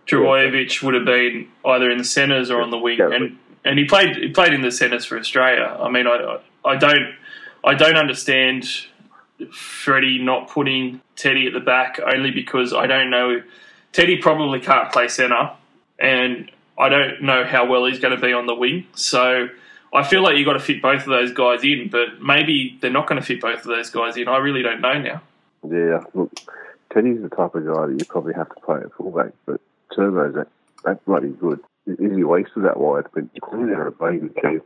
Trbojevic would have been either in the centres or on the wing, and and he played he played in the centres for Australia. I mean, I I don't I don't understand Freddie not putting Teddy at the back only because I don't know Teddy probably can't play centre, and I don't know how well he's going to be on the wing. So I feel like you've got to fit both of those guys in, but maybe they're not going to fit both of those guys in. I really don't know now. Yeah, look, Teddy's the type of guy that you probably have to play at fullback, but Turbo's that, that bloody good. Is he wasted that wide? But they're a baby too.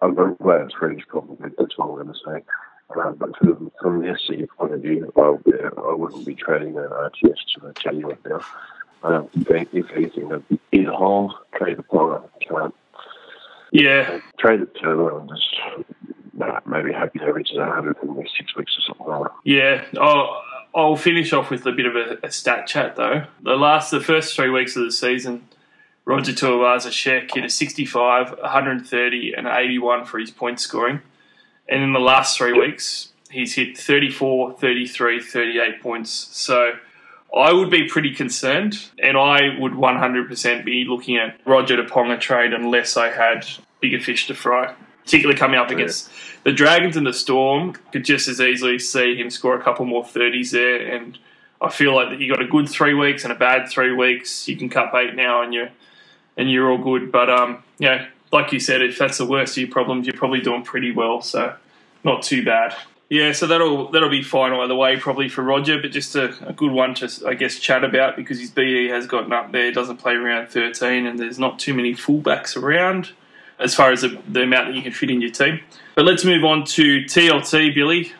I'm very glad it's problem. but That's what I'm going to say. Uh, but from, from the SC point of view, I, yeah, I wouldn't be trading an RTS to a Teddy right now. Um, if, if anything, I'd in a hole, trade the Ponga, can't Yeah, trade it Turbo and just nah, maybe happy to reach 100 in the next six weeks or something like that. yeah. I'll, I'll finish off with a bit of a, a stat chat though. The last, the first three weeks of the season, Roger Tuivasa Sheck hit a 65, 130, and 81 for his point scoring. And in the last three weeks, he's hit 34, 33, 38 points. So I would be pretty concerned, and I would 100% be looking at Roger to Ponga trade unless I had bigger fish to fry, particularly coming up against the Dragons and the Storm could just as easily see him score a couple more 30s there. And I feel like that you got a good three weeks and a bad three weeks. You can cut bait now and you're, and you're all good. But, um, you know, like you said, if that's the worst of your problems, you're probably doing pretty well. So not too bad. Yeah, so that'll that'll be fine either way, probably for Roger, but just a, a, good one to I guess chat about because his BE has gotten up there, doesn't play around thirteen, and there's not too many fullbacks around as far as the, the amount that you can fit in your team. But let's move on to TLT, Billy.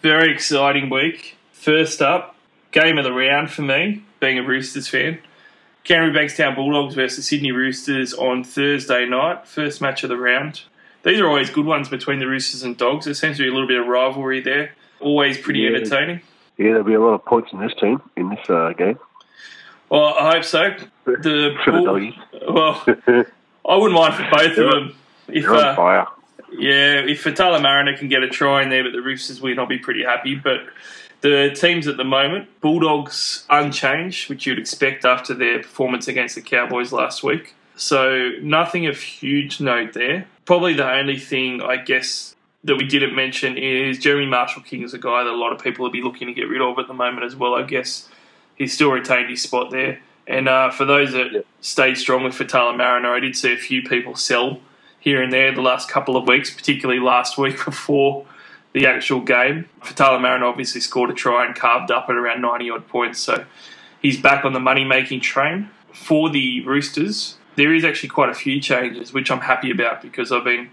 Very exciting week. First up, game of the round for me, being a Roosters fan. Canterbury Bankstown Bulldogs versus Sydney Roosters on Thursday night, first match of the round these are always good ones between the Roosters and Dogs. There seems to be a little bit of rivalry there. Always pretty yeah. entertaining. Yeah, there'll be a lot of points in this team in this uh, game. Well, I hope so. The for the doggies. Well, I wouldn't mind for both of them. If uh, fire. Yeah, if Faitala Mariner can get a try in there, but the Roosters win, I'll be pretty happy. But the teams at the moment, Bulldogs unchanged, which you'd expect after their performance against the Cowboys last week. So nothing of huge note there. Probably the only thing I guess that we didn't mention is Jeremy Marshall King is a guy that a lot of people will be looking to get rid of at the moment as well. I guess he's still retained his spot there. And uh, for those that yep. stayed strong with Faitala Mariner, I did see a few people sell here and there the last couple of weeks, particularly last week before the actual game. Faitala Mariner obviously scored a try and carved up at around 90 odd points, so he's back on the money making train. For the Roosters, there is actually quite a few changes, which I'm happy about because I've been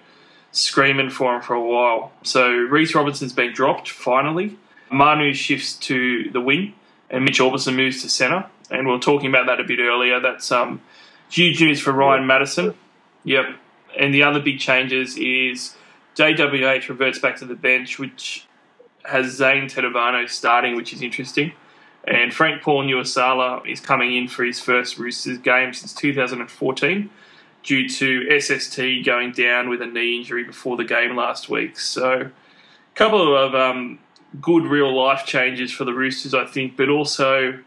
screaming for him for a while. So Reece Robinson's been dropped finally. Manu shifts to the wing, and Mitch Aubusson moves to centre. And we are talking about that a bit earlier. That's um, huge news for Ryan Matterson. Yep. And the other big changes is JWH reverts back to the bench, which has Zane Tetevano starting, which is interesting. And Frank Paul Nu'uausala is coming in for his first Roosters game since 2014 due to SST going down with a knee injury before the game last week. So, a couple of um, good real life changes for the Roosters, I think, but also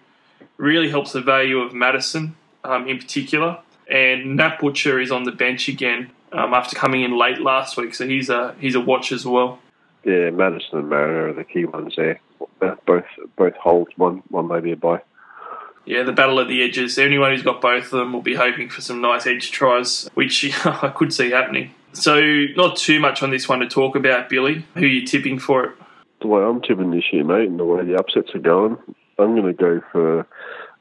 really helps the value of Matterson um, in particular. And Nat Butcher is on the bench again um, after coming in late last week, so he's a he's a watch as well. Yeah, Matterson and Mariner are the key ones there both both holds. One one maybe a buy. Yeah, the battle of the edges. Anyone who's got both of them will be hoping for some nice edge tries, which I could see happening. So, not too much on this one to talk about, Billy. Who are you tipping for it? The way I'm tipping this year, mate, and the way the upsets are going, I'm going to go for a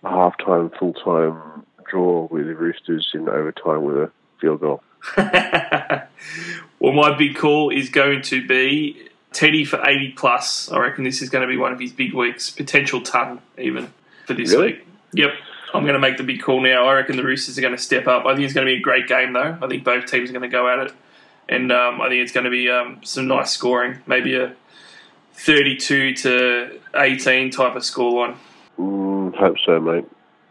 half time, full time draw with the Roosters in overtime with a field goal. well, my big call is going to be Teddy for 80 plus. I reckon this is going to be one of his big weeks. Potential ton even for this really? week. Yep. I'm going to make the big call now. I reckon the Roosters are going to step up. I think it's going to be a great game, though. I think both teams are going to go at it. And um, I think it's going to be um, some nice scoring. Maybe a 32 to 18 type of scoreline. Mm, hope so, mate.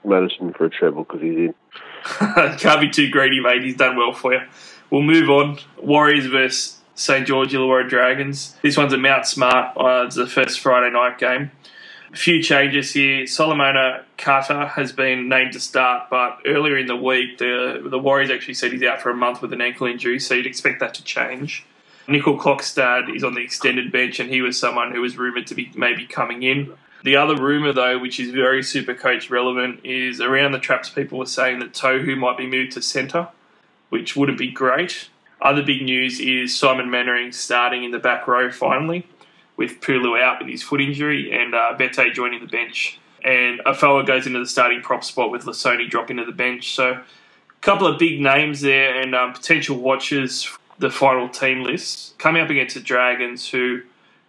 Matterson for a treble because he's in. Can't be too greedy, mate. He's done well for you. We'll move on. Warriors versus St George Illawarra Dragons. This one's at Mount Smart. Uh, it's the first Friday night game. A few changes here. Solomona Kata has been named to start, but earlier in the week, the the Warriors actually said he's out for a month with an ankle injury, so you'd expect that to change. Nickel Klokstad is on the extended bench, and he was someone who was rumoured to be maybe coming in. The other rumour, though, which is very super coach relevant, is around the traps people were saying that Tohu might be moved to centre, which wouldn't be great. Other big news is Simon Mannering starting in the back row finally, with Pulu out with his foot injury and uh, Bete joining the bench. And Afoa goes into the starting prop spot with Lasoni dropping to the bench. So, a couple of big names there and um, potential watchers. The final team list coming up against the Dragons, who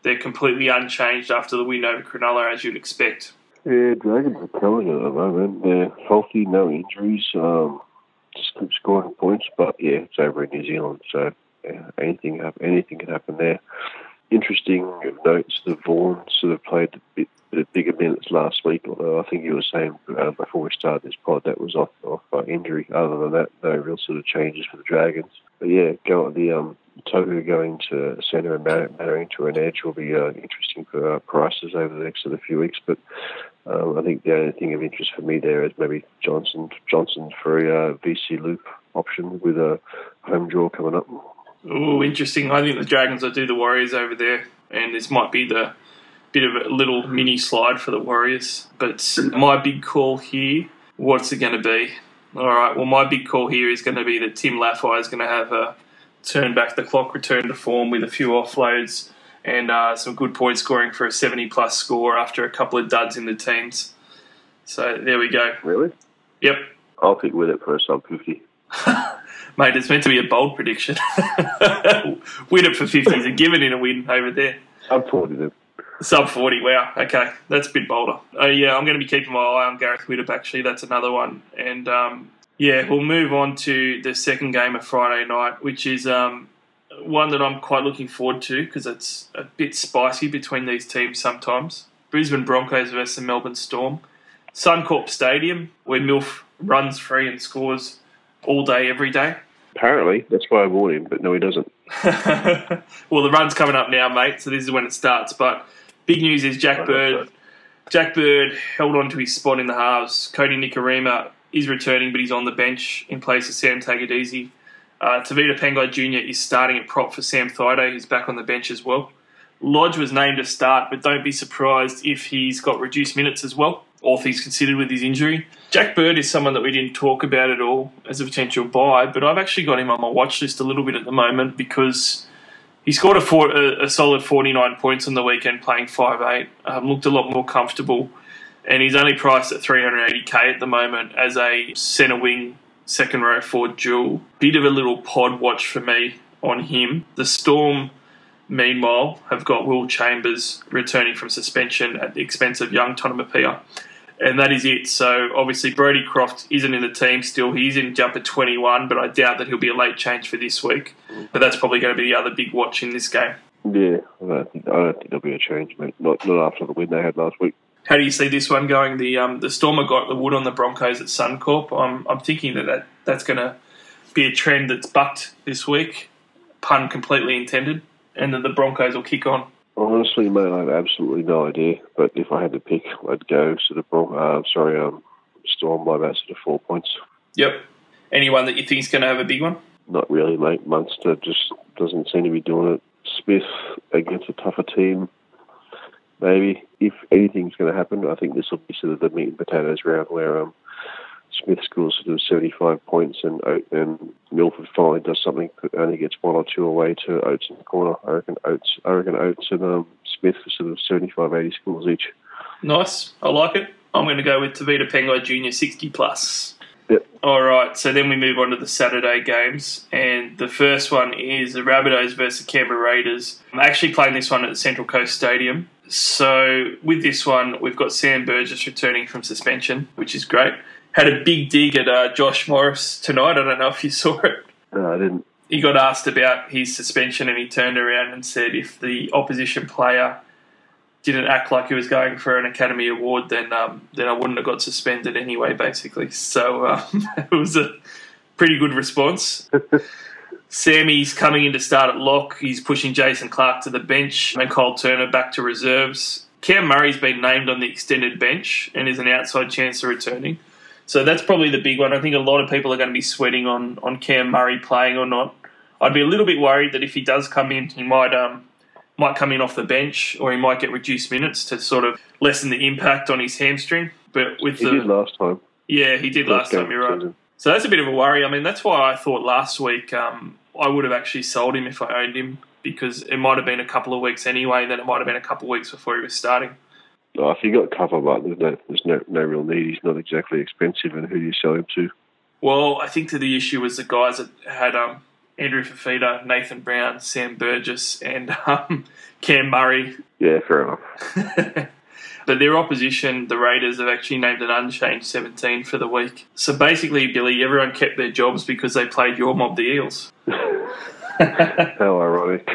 they're completely unchanged after the win over Cronulla, as you'd expect. Yeah, Dragons are killing it at the moment. They're healthy, no injuries. Um, just keep scoring points. But yeah, it's over in New Zealand, so yeah, anything anything can happen there. Interesting notes: the Vaughan sort of played a bit, bit bigger minutes last week. Although I think you were saying uh, before we started this pod that was off off by injury. Other than that, no real sort of changes for the Dragons. But yeah, go on the um, Tohu going to centre and Mannering to an edge will be uh, interesting for uh, prices over the next sort of few weeks. But um, I think the only thing of interest for me there is maybe Johnson Johnson for a uh, VC loop option with a home draw coming up. Oh, interesting. I think the Dragons will do the Warriors over there, and this might be the bit of a little mini slide for the Warriors. But my big call here, what's it going to be? All right. Well, my big call here is going to be that Tim Lafai is going to have a turn back the clock, return to form with a few offloads and uh, some good point scoring for a 70 plus score after a couple of duds in the teams. So there we go. Really? Yep. I'll pick with it for a sub 50. Mate, it's meant to be a bold prediction. win it for 50 is a given in a win over there. Sub 40 then. Sub 40, wow. Okay, that's a bit bolder. Uh, yeah, I'm going to be keeping my eye on Gareth Widdop, actually. That's another one. And um, yeah, we'll move on to the second game of Friday night, which is um, one that I'm quite looking forward to because it's a bit spicy between these teams sometimes. Brisbane Broncos versus the Melbourne Storm. Suncorp Stadium, where MILF runs free and scores all day, every day. Apparently, that's why I bought him, but no, he doesn't. well, the run's coming up now, mate, so this is when it starts. But big news is Jack Bird. Jack Bird held on to his spot in the halves. Kodi Nikorima is returning, but he's on the bench in place of Sam Tagadezi. Uh, Tevita Pangai Jr. is starting at prop for Sam Thaiday, who's back on the bench as well. Lodge was named to start, but don't be surprised if he's got reduced minutes as well, all things considered with his injury. Jack Bird is someone that we didn't talk about at all as a potential buy, but I've actually got him on my watch list a little bit at the moment because he scored a, four, a, a solid 49 points on the weekend playing 5'8, um, looked a lot more comfortable, and he's only priced at 380k at the moment as a centre wing second row forward duel. Bit of a little pod watch for me on him. The Storm, meanwhile, have got Will Chambers returning from suspension at the expense of young Tonamapia. And that is it. So obviously Brodie Croft isn't in the team still. He's in jumper 21, but I doubt that he'll be a late change for this week. But that's probably going to be the other big watch in this game. Yeah, I don't think, I don't think there'll be a change, mate. Not, not after the win they had last week. How do you see this one going? The um, the Storm have got the wood on the Broncos at Suncorp. I'm I'm thinking that, that that's going to be a trend that's bucked this week, pun completely intended, and that the Broncos will kick on. Honestly, mate, I have absolutely no idea. But if I had to pick, I'd go sort of, Bron- uh, sorry, um, Storm by about sort of four points. Yep. Anyone that you think is going to have a big one? Not really, mate. Munster just doesn't seem to be doing it. Smith against a tougher team, maybe. If anything's going to happen, I think this will be sort of the meat and potatoes round where um, Smith scores sort of 75 points and and Milford finally does something, only gets one or two away to Oates in the corner. I reckon Oates, I reckon Oates and um, Smith for sort of 75, 80 scores each. Nice. I like it. I'm going to go with Tevita Pangai Jr. 60 plus. Yep. All right, so then we move on to the Saturday games, and the first one is the Rabbitohs versus the Canberra Raiders. I'm actually playing this one at the Central Coast Stadium. So with this one, we've got Sam Burgess returning from suspension, which is great. Had a big dig at uh, Josh Morris tonight. I don't know if you saw it. No, I didn't. He got asked about his suspension, and he turned around and said, "If the opposition player didn't act like he was going for an Academy Award, then um, then I wouldn't have got suspended anyway." Basically, so um, it was a pretty good response. Sammy's coming in to start at lock. He's pushing Jason Clark to the bench and Cole Turner back to reserves. Cam Murray's been named on the extended bench and is an outside chance of returning. So that's probably the big one. I think a lot of people are going to be sweating on, on Cam Murray playing or not. I'd be a little bit worried that if he does come in, he might um, might come in off the bench or he might get reduced minutes to sort of lessen the impact on his hamstring. But with He the did last time. yeah, he did last time. You're right. season. So that's a bit of a worry. I mean, that's why I thought last week um, I would have actually sold him if I owned him because it might have been a couple of weeks anyway. Then it might have been a couple of weeks before he was starting. Oh, if you got cover, but there's no, there's no, no real need. He's not exactly expensive, and who do you sell him to? Well, I think that the issue was the guys that had um, Andrew Fifita, Nathan Brown, Sam Burgess, and um, Cam Murray. Yeah, fair enough. but their opposition, the Raiders, have actually named an unchanged 17 for the week. So basically, Billy, everyone kept their jobs because they played your mob, the Eels. How ironic.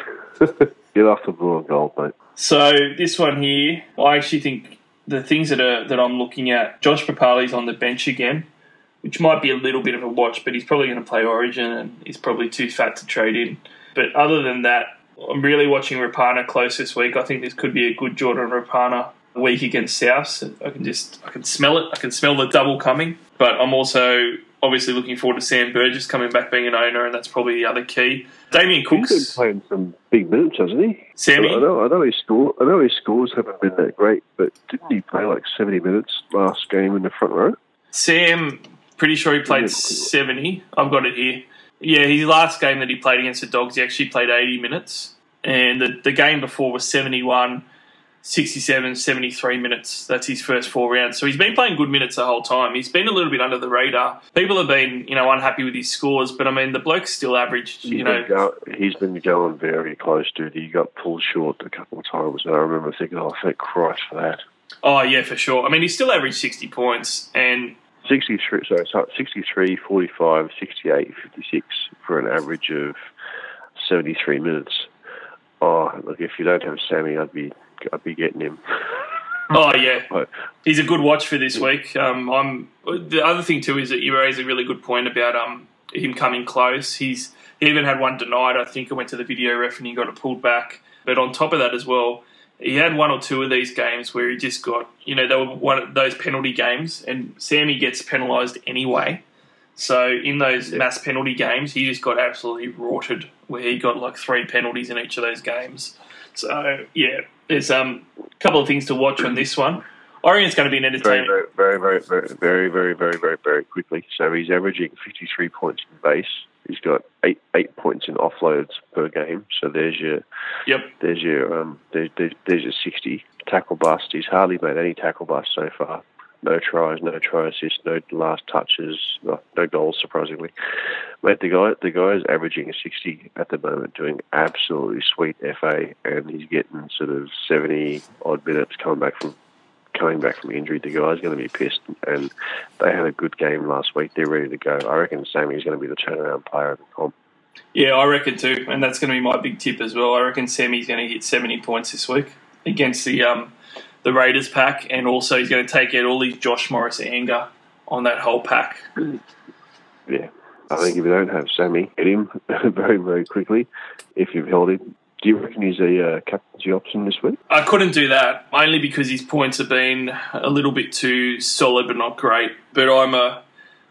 Get off the blue and gold, mate. So this one here, I actually think the things that are that I'm looking at, Josh Papali's on the bench again, which might be a little bit of a watch, but he's probably going to play Origin and he's probably too fat to trade in. But other than that, I'm really watching Rapana close this week. I think this could be a good Jordan Rapana week against South. I can just I can smell it. I can smell the double coming. But I'm also obviously looking forward to Sam Burgess coming back being an owner, and that's probably the other key. Damien He's been Cooks, playing some big minutes, hasn't he? Sammy. I know, I know his score. I know his scores haven't been that great, but didn't he play like seventy minutes last game in the front row? Sam, pretty sure he played. 70. I've got it here. Yeah, his last game that he played against the Dogs, he actually played 80 minutes. And the, the game before was 71, 67, 73 minutes. That's his first four rounds. So he's been playing good minutes the whole time. He's been a little bit under the radar. People have been, you know, unhappy with his scores, but I mean, the bloke's still averaged, you He's know, been go- he's been going very close to it. He got pulled short a couple of times, and I remember thinking, "Oh, thank Christ for that." oh, yeah, for sure. I mean, he's still averaged 60 points. And 63, sorry, sorry, 63, 45, 68, 56 for an average of 73 minutes. Oh, look, if you don't have Sammy, I'd be, I'd be getting him. Oh yeah, But he's a good watch for this week. Um, I'm the other thing too is that you raise a really good point about um him coming close. He's he even had one denied. I think I went to the video ref and he got it pulled back. But on top of that as well, he had one or two of these games where he just got you know they were one of those penalty games, and Sammy gets penalised anyway. So in those Yeah. mass penalty games, he just got absolutely rorted, where he got like three penalties in each of those games. So yeah, there's um, a couple of things to watch on this one. Reckon going to be an very, very, very, very, very, very, very, very, very quickly. So he's averaging 53 points in base. He's got eight eight points in offloads per game. So there's your Yep. there's your um there's there's, there's your 60 tackle bust. He's hardly made any tackle bust so far. No tries, no try assists, no last touches, no, no goals. Surprisingly, mate, the guy the guy is averaging 60 at the moment, doing absolutely sweet FA, and he's getting sort of 70 odd minutes coming back from coming back from injury. The guy's going to be pissed, and they had a good game last week. They're ready to go. I reckon Sammy's going to be the turnaround player at the comp. Yeah, I reckon too, and that's going to be my big tip as well. I reckon Sammy's going to hit seventy points this week against the um, the Raiders pack, and also he's going to take out all his Josh Morris anger on that whole pack. Yeah. I think if you don't have Sammy, get him very, very quickly if you've held him. Do you reckon he's a uh, captaincy option this week? I couldn't do that only because his points have been a little bit too solid, but not great. But I'm a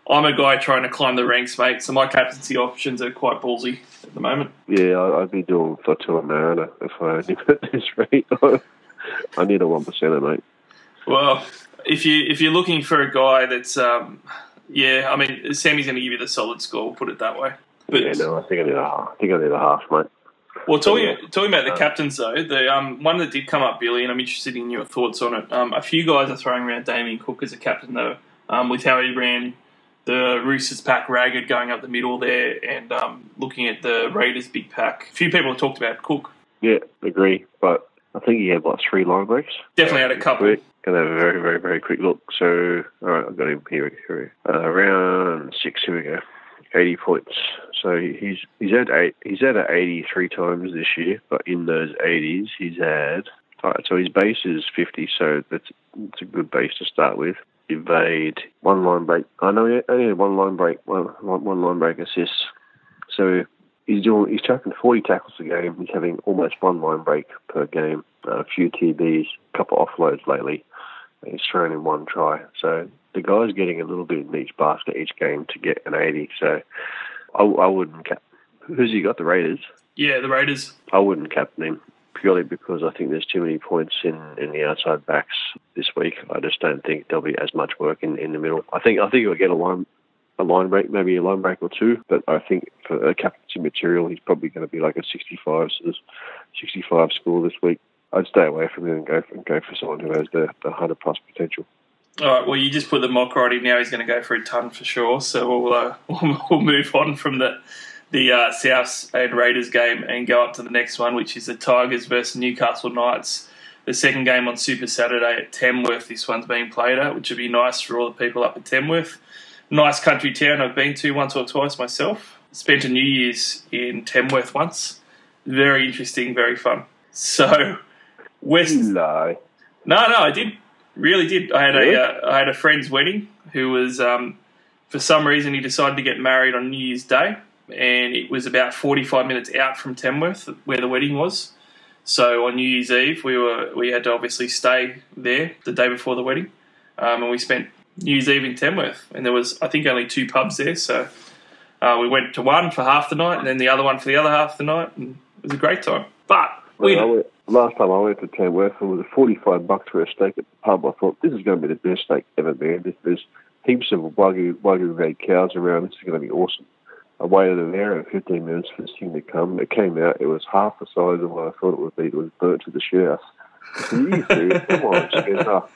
I'm a guy trying to climb the ranks, mate. So my captaincy options are quite ballsy at the moment. Yeah, I'd be doing and Mariner if I only at this rate. I need a one percenter, mate. Well, if you if you're looking for a guy that's um, yeah, I mean Sammy's going to give you the solid score. We'll put it that way. But Yeah, no, I think I need a half. I think I need a half, mate. well, talking talking about the captains though, the um, one that did come up, Billy, and I'm interested in your thoughts on it. Um, a few guys are throwing around Damien Cook as a captain though, um, with how he ran the Roosters pack ragged going up the middle there, and um, looking at the Raiders big pack. A few people have talked about Cook. Yeah, agree. But I think he had like three line breaks. Definitely had a couple. Quick. Gonna have a very, very, very quick look. So, all right, I've got him here. here. Uh, round six. Here we go. Eighty points. So he's he's had eight. He's had an eighty three times this year, but in those eighties, he's had. All right, so his base is fifty. So that's it's a good base to start with. Evade one line break. I know he only had one line break. One, one, one line break assists. So he's doing he's chucking 40 tackles a game. He's having almost one line break per game, uh, a few TBs, a couple offloads lately. He's thrown in one try. So the guy's getting a little bit in each basket each game to get an 80. So I, I wouldn't cap. Who's he got? The Raiders. Yeah, the Raiders. I wouldn't captain him purely because I think there's too many points in, in the outside backs this week. I just don't think there'll be as much work in, in the middle. I think I think he'll get a line a line break, maybe a line break or two, but I think for a captaincy material, he's probably going to be like a 65, 65 score this week. I'd stay away from him and go for, and go for someone who has the, the 100 plus potential. All right. Well, you just put the mock right in now. He's going to go for a ton for sure. So we'll uh, we'll, move on from the the uh, Souths and Raiders game and go up to the next one, which is the Tigers versus Newcastle Knights. The second game on Super Saturday at Tamworth. This one's being played at, which would be nice for all the people up at Tamworth. Nice country town I've been to once or twice myself. Spent a New Year's in Tamworth once. Very interesting, very fun. So, West No. no, no, I did. Really did. I had Really? a uh, I had a friend's wedding who was um, for some reason he decided to get married on New Year's Day, and it was about forty five minutes out from Tamworth where the wedding was. So on New Year's Eve we were we had to obviously stay there the day before the wedding, um, and we spent New Year's Eve in Tamworth, and there was I think only two pubs there, so uh, we went to one for half the night, and then the other one for the other half of the night, and it was a great time. But we Well, went, last time I went to Tamworth, it was 45 bucks for a steak at the pub. I thought, this is going to be the best steak ever, man. There's, heaps of Wagyu, Wagyu red cows around. This is going to be awesome. I waited an hour and 15 minutes for this thing to come. It came out. It was half the size of what I thought it would be. It was burnt to the shit house. I said, Are you serious? Come on. She goes, oh,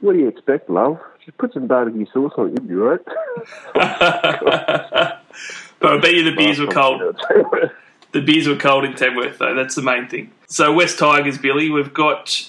what do you expect, love? Just put some barbecue sauce on it. You'll be right. but I bet you the beers were cold. The beers were cold in Tamworth, though. That's the main thing. So West Tigers, Billy, we've got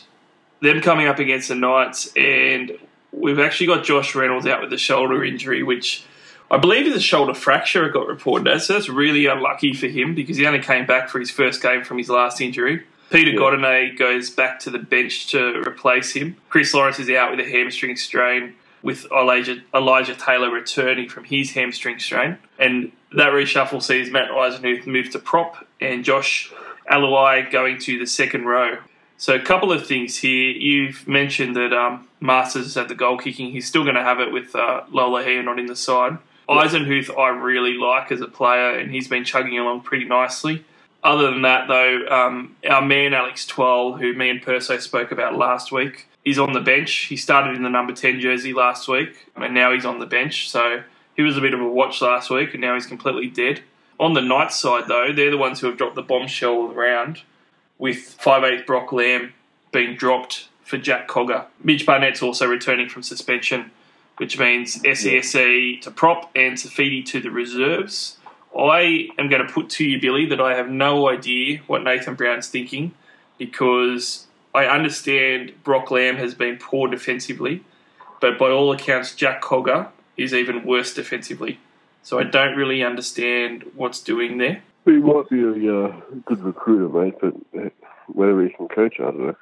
them coming up against the Knights, and we've actually got Josh Reynolds out with a shoulder injury, which I believe is a shoulder fracture. It got reported as. So that's really unlucky for him because he only came back for his first game from his last injury. Peter Yeah. Godinet goes back to the bench to replace him. Chris Lawrence is out with a hamstring strain, with Elijah, Elijah Taylor returning from his hamstring strain. And that reshuffle sees Matt Eisenhuth move to prop and Josh Aluai going to the second row. So a couple of things here. You've mentioned that um, Marsters had the goal kicking. He's still going to have it with uh, Lolohea not in the side. Eisenhuth I really like as a player, and he's been chugging along pretty nicely. Other than that, though, um, our man Alex Twal, who me and Perso spoke about last week, is on the bench. He started in the number 10 jersey last week, and now he's on the bench. So he was a bit of a watch last week, and now he's completely dead. On the Knights side, though, they're the ones who have dropped the bombshell round, with 5'8 Brock Lamb being dropped for Jack Cogger. Mitch Barnett's also returning from suspension, which means SESE to prop and Saifiti to the reserves. I am going to put to you, Billy, that I have no idea what Nathan Brown's thinking because I understand Brock Lamb has been poor defensively, but by all accounts, Jack Cogger is even worse defensively. So I don't really understand what's doing there. He might be a uh, good recruiter, mate, but uh, whether he can coach, I don't know.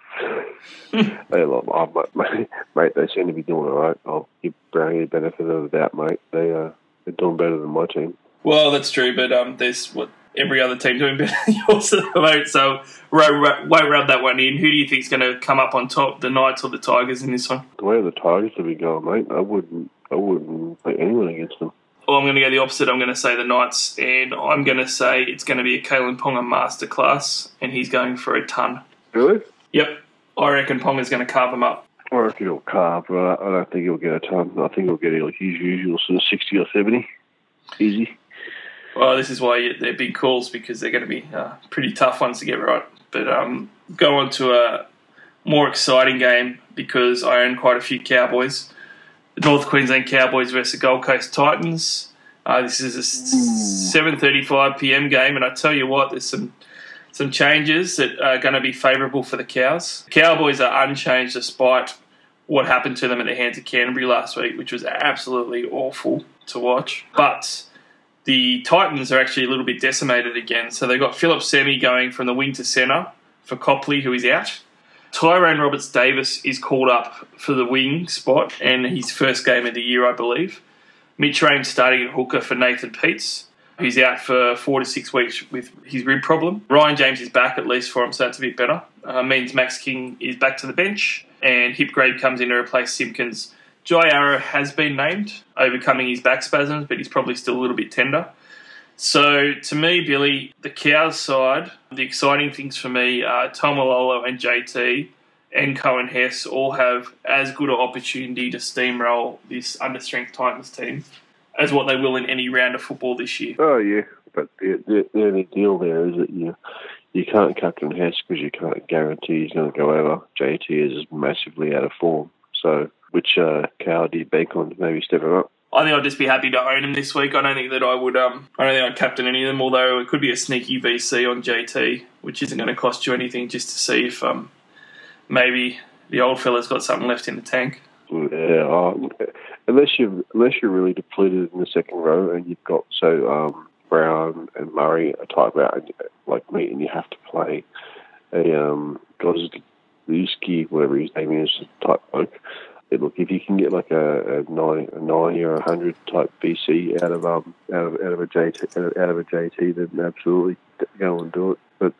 hey, look, oh, mate, mate, they seem to be doing all right. I'll give Brownie the benefit of the doubt, mate. They, uh, they're doing better than my team. Well, that's true, but um, there's what every other team doing better than yours at the moment. So ro- ro- won't rub that one in. Who do you think's going to come up on top, the Knights or the Tigers in this one? The way the Tigers have been going, mate, I wouldn't, I wouldn't put anyone against them. Well, I'm going to go the opposite. I'm going to say the Knights, and I'm going to say it's going to be a Kalyn Ponga masterclass, and he's going for a ton. Really? Yep, I reckon Ponga's going to carve them up. I reckon he'll carve, but I I don't think he'll get a ton. I think he'll get like his usual sort of 60 or 70. Easy. Well, this is why they're big calls because they're going to be uh, pretty tough ones to get right. But um, go on to a more exciting game because I own quite a few Cowboys. The North Queensland Cowboys versus the Gold Coast Titans. Uh, this is a seven thirty-five PM game, and I tell you what, there's some some changes that are going to be favourable for the Cows. Cowboys are unchanged despite what happened to them at the hands of Canterbury last week, which was absolutely awful to watch. But the Titans are actually a little bit decimated again. So they've got Phillip Sami going from the wing to centre for Copley, who is out. Tyrone Roberts Davis is called up for the wing spot and his first game of the year, I believe. Mitch Rein starting at hooker for Nathan Peats, who's out for four to six weeks with his rib problem. Ryan James is back at least for him, so that's a bit better. Uh, means Max King is back to the bench, and Hipgrave comes in to replace Simpkins. Jai Arrow has been named, overcoming his back spasms, but he's probably still a little bit tender. So, to me, Billy, the Cows side, the exciting things for me are Taumalolo and JT and Coen Hess all have as good an opportunity to steamroll this understrength Titans team as what they will in any round of football this year. Oh, yeah. But the, the, the only deal there is that you you can't captain Hess because you can't guarantee he's going to go over. JT is massively out of form. So, which uh, cow do you bank on maybe stepping up? I think I'd just be happy to own him this week. I don't think that I would. Um, I don't think I'd captain any of them. Although it could be a sneaky VC on JT, which isn't going to cost you anything, just to see if um, maybe the old fella's got something left in the tank. Yeah, uh, unless you unless you're really depleted in the second row and you've got so um, Brown and Murray are type out and, like me, and you have to play a um, Gosiewski, whatever his name is, type bloke. Yeah, look, if you can get like a, a nine, a ninety or a hundred type BC out of um out of out of a JT out of, out of a JT, then absolutely go and do it. But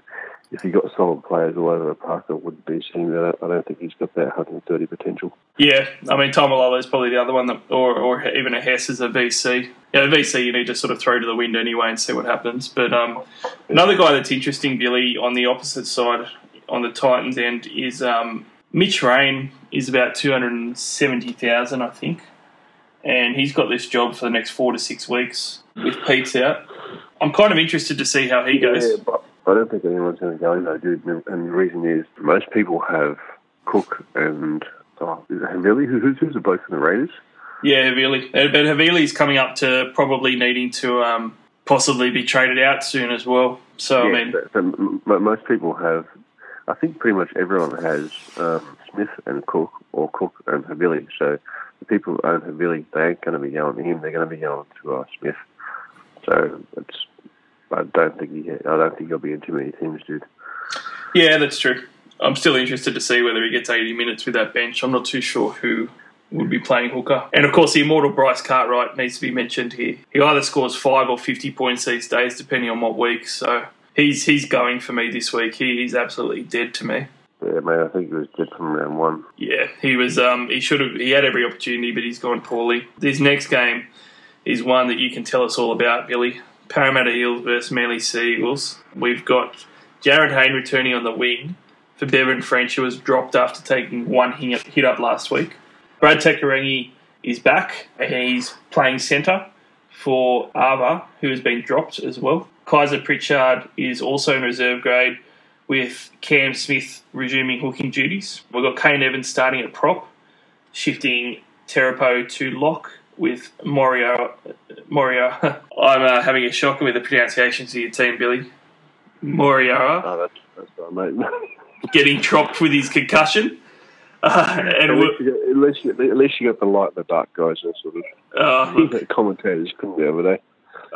if he got solid players all over the park, I wouldn't be seeing that. I don't think he's got that 130 potential. Yeah, I mean Taumalolo is probably the other one, that, or or even a Hess is a VC. Yeah, a VC you need to sort of throw to the wind anyway and see what happens. But um, another guy that's interesting, Billy, on the opposite side, on the Titans end, is um, Mitch Rein. Is about two hundred and seventy thousand, I think, and he's got this job for the next four to six weeks with Pete's out. I'm kind of interested to see how he goes. But I don't think anyone's going to go though, dude. And the reason is most people have Cook and oh, Havili? Who, who's, who's the bloke from the Raiders? Yeah, Havili. Uh, But Havili's coming up to probably needing to um, possibly be traded out soon as well. So, I mean, so, so m- m- most people have. I think pretty much everyone has um, Smith and Cook or Cook and Havili. So the people who own Havili, they ain't going to be going to him. They're going to be going to uh, Smith. So it's. I don't think he. I don't think he'll be in too many teams, dude. yeah, that's true. I'm still interested to see whether he gets 80 minutes with that bench. I'm not too sure who would be playing hooker. And of course, the immortal Bryce Cartwright needs to be mentioned here. He either scores five or 50 points these days, depending on what week. So he's he's going for me this week. He, he's absolutely dead to me. Yeah, mate. I think he was dead from round one. Yeah, he was. Um, he should have. He had every opportunity, but he's gone poorly. This next game is one that you can tell us all about, Billy. Parramatta Eels versus Manly Sea Eagles. We've got Jarryd Hayne returning on the wing for Bevan French, who was dropped after taking one hit up last week. Brad Takairangi is back and he's playing centre for Ava, who has been dropped as well. Kaysa Pritchard is also in reserve grade with Cam Smith resuming hooking duties. We've got Kane Evans starting at prop, shifting Terepo to lock with Moeroa. Moeroa. I'm uh, having a shocker with the pronunciations of your team, Billy. Moriara Oh, that's that's mate. getting dropped with his concussion. Uh, and at, least got, at least at least you got the light and the dark guys. That sort of uh, commentators couldn't the other day.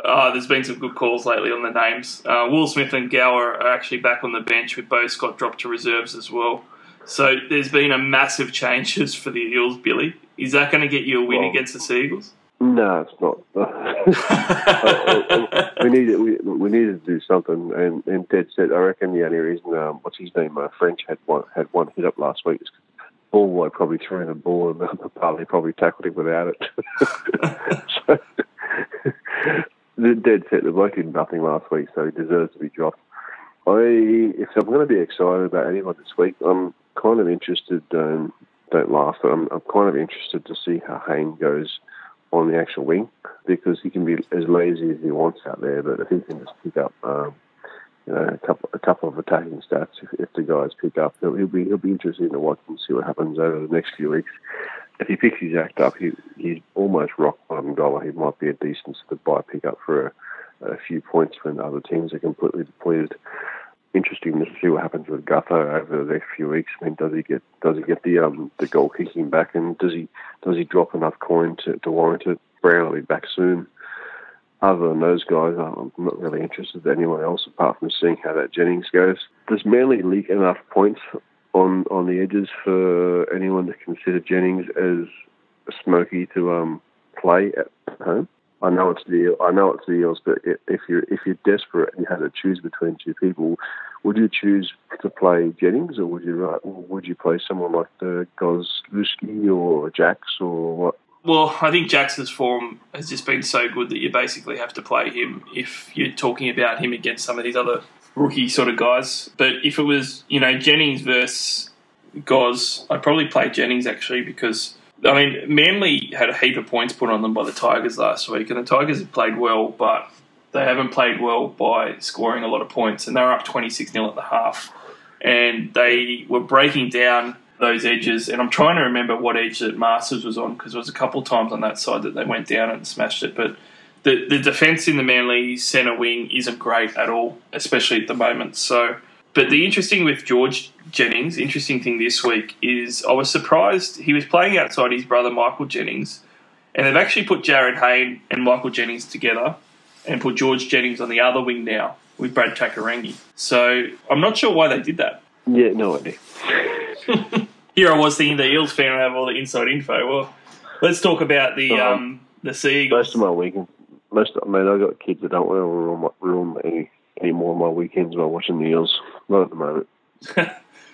Uh, there's been some good calls lately on the names. Uh, Will Smith and Gower are actually back on the bench with both got dropped to reserves as well. So there's been a massive changes for the Eels, Billy. Is that going to get you a win Well- against the Seagulls? No, it's not. we needed we, we needed to do something, and, and dead set. I reckon the only reason um, what's his name uh, French had one had one hit up last week is ball boy probably threw in a ball and the partly probably tackled him without it. dead set. The bloke did nothing last week, so he deserves to be dropped. I if I'm going to be excited about anyone this week, I'm kind of interested. Um, don't laugh, but I'm, I'm kind of interested to see how Hayne goes on the actual wing because he can be as lazy as he wants out there, but if he can just pick up, um, you know, a couple a couple of attacking stats, if, if the guys pick up, he'll, he'll be he'll be interesting to watch and see what happens over the next few weeks. If he picks his act up, he he's almost rock bottom dollar. He might be a decent sort of buy pick up for a, a few points when other teams are completely depleted. Interesting to see what happens with Gutho over the next few weeks. I mean, does he get does he get the um the goal kicking back, and does he does he drop enough coin to, to warrant it? Brown will be back soon. Other than those guys, I'm not really interested in anyone else apart from seeing how that Jennings goes. Does Manly leak enough points on on the edges for anyone to consider Jennings as a smoky to um play at home? I know it's the I know it's the Eels, but if you're if you're desperate and you had to choose between two people, would you choose to play Jennings or would you uh, would you play someone like the Gosiewski or Jax or what? Well, I think Jackson's form has just been so good that you basically have to play him if you're talking about him against some of these other rookie sort of guys. But if it was, you know, Jennings versus Goz, I'd probably play Jennings actually because, I mean, Manly had a heap of points put on them by the Tigers last week, and the Tigers have played well, but they haven't played well by scoring a lot of points, and they're up 26 0 at the half. And they were breaking down those edges, and I'm trying to remember what edge that Marsters was on because there was a couple times on that side that they went down and smashed it. But the the defense in the Manly centre wing isn't great at all, especially at the moment. So, but the interesting with George Jennings, interesting thing this week is I was surprised he was playing outside his brother Michael Jennings, and they've actually put Jarryd Hayne and Michael Jennings together and put George Jennings on the other wing now with Brad Takairangi. So I'm not sure why they did that. Yeah, no idea. Here I was thinking the Eels fan would have all the inside info. Well, let's talk about the um, the Sea Eagles. Most of my weekend, most I mean, I got kids that don't want to ruin, my- ruin any any more of my weekends by watching the Eels. Not at the moment.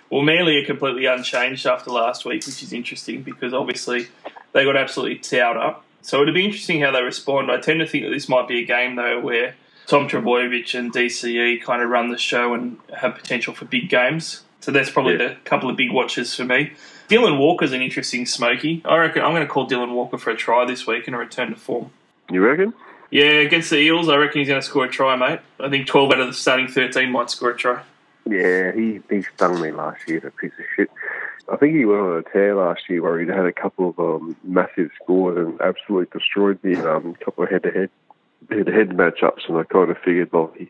Well, Manly are completely unchanged after last week, which is interesting because obviously they got absolutely towed up. So it'll be interesting how they respond. I tend to think that this might be a game though where Tom Trbojevic and DCE kind of run the show and have potential for big games. So that's probably Yeah. the couple of big watches for me. Dylan Walker's an interesting smoky. I reckon I'm going to call Dylan Walker for a try this week and a return to form. You reckon? Yeah, against the Eels, I reckon he's going to score a try, mate. I think 12 out of the starting 13 might score a try. Yeah, he, he stung me last year, that piece of shit. I think he went on a tear last year where he'd had a couple of um, massive scores and absolutely destroyed me in um, a couple of head-to-head head-to-head matchups. And I kind of figured, well, he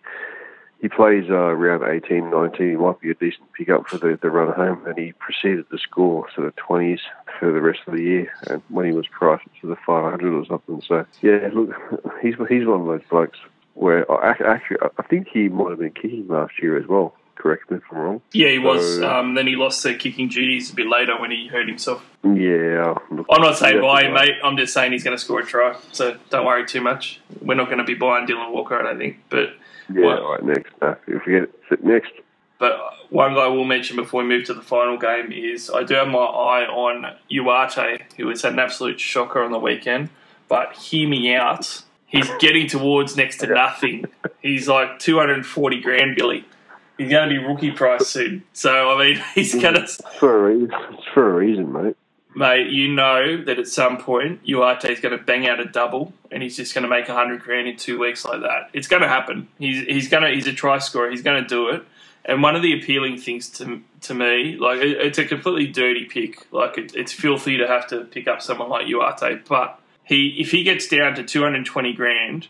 he plays uh, around 18, 19. He might be a decent pickup for the, the run home. And he proceeded to score sort of 20s for the rest of the year. And when he was priced at the 500 or something. So, yeah, look, he's he's one of those blokes where I, actually I think he might have been kicking last year as well. Correct me if I'm wrong. Yeah, he was. Um, then he lost the kicking duties a bit later when he hurt himself. Yeah. Look, I'm not saying right. mate. I'm just saying he's going to score a try. So don't worry too much. We're not going to be buying Dylan Walker, I don't think. But Yeah, What? right, next. No, if we get it, next. but one guy I will mention before we move to the final game is I do have my eye on Uate, who has had an absolute shocker on the weekend. But hear me out. He's getting towards next to nothing. He's like 240 grand, Billy. He's going to be rookie price soon. So, I mean, he's going to For a reason. It's for a reason, mate. Mate, you know that at some point Uate is going to bang out a double, and he's just going to make hundred grand in two weeks like that. It's going to happen. He's he's going to he's a try scorer. He's going to do it. And one of the appealing things to to me, like it, it's a completely dirty pick. Like it, it's filthy to have to pick up someone like Uate, but he if he gets down to two hundred twenty grand,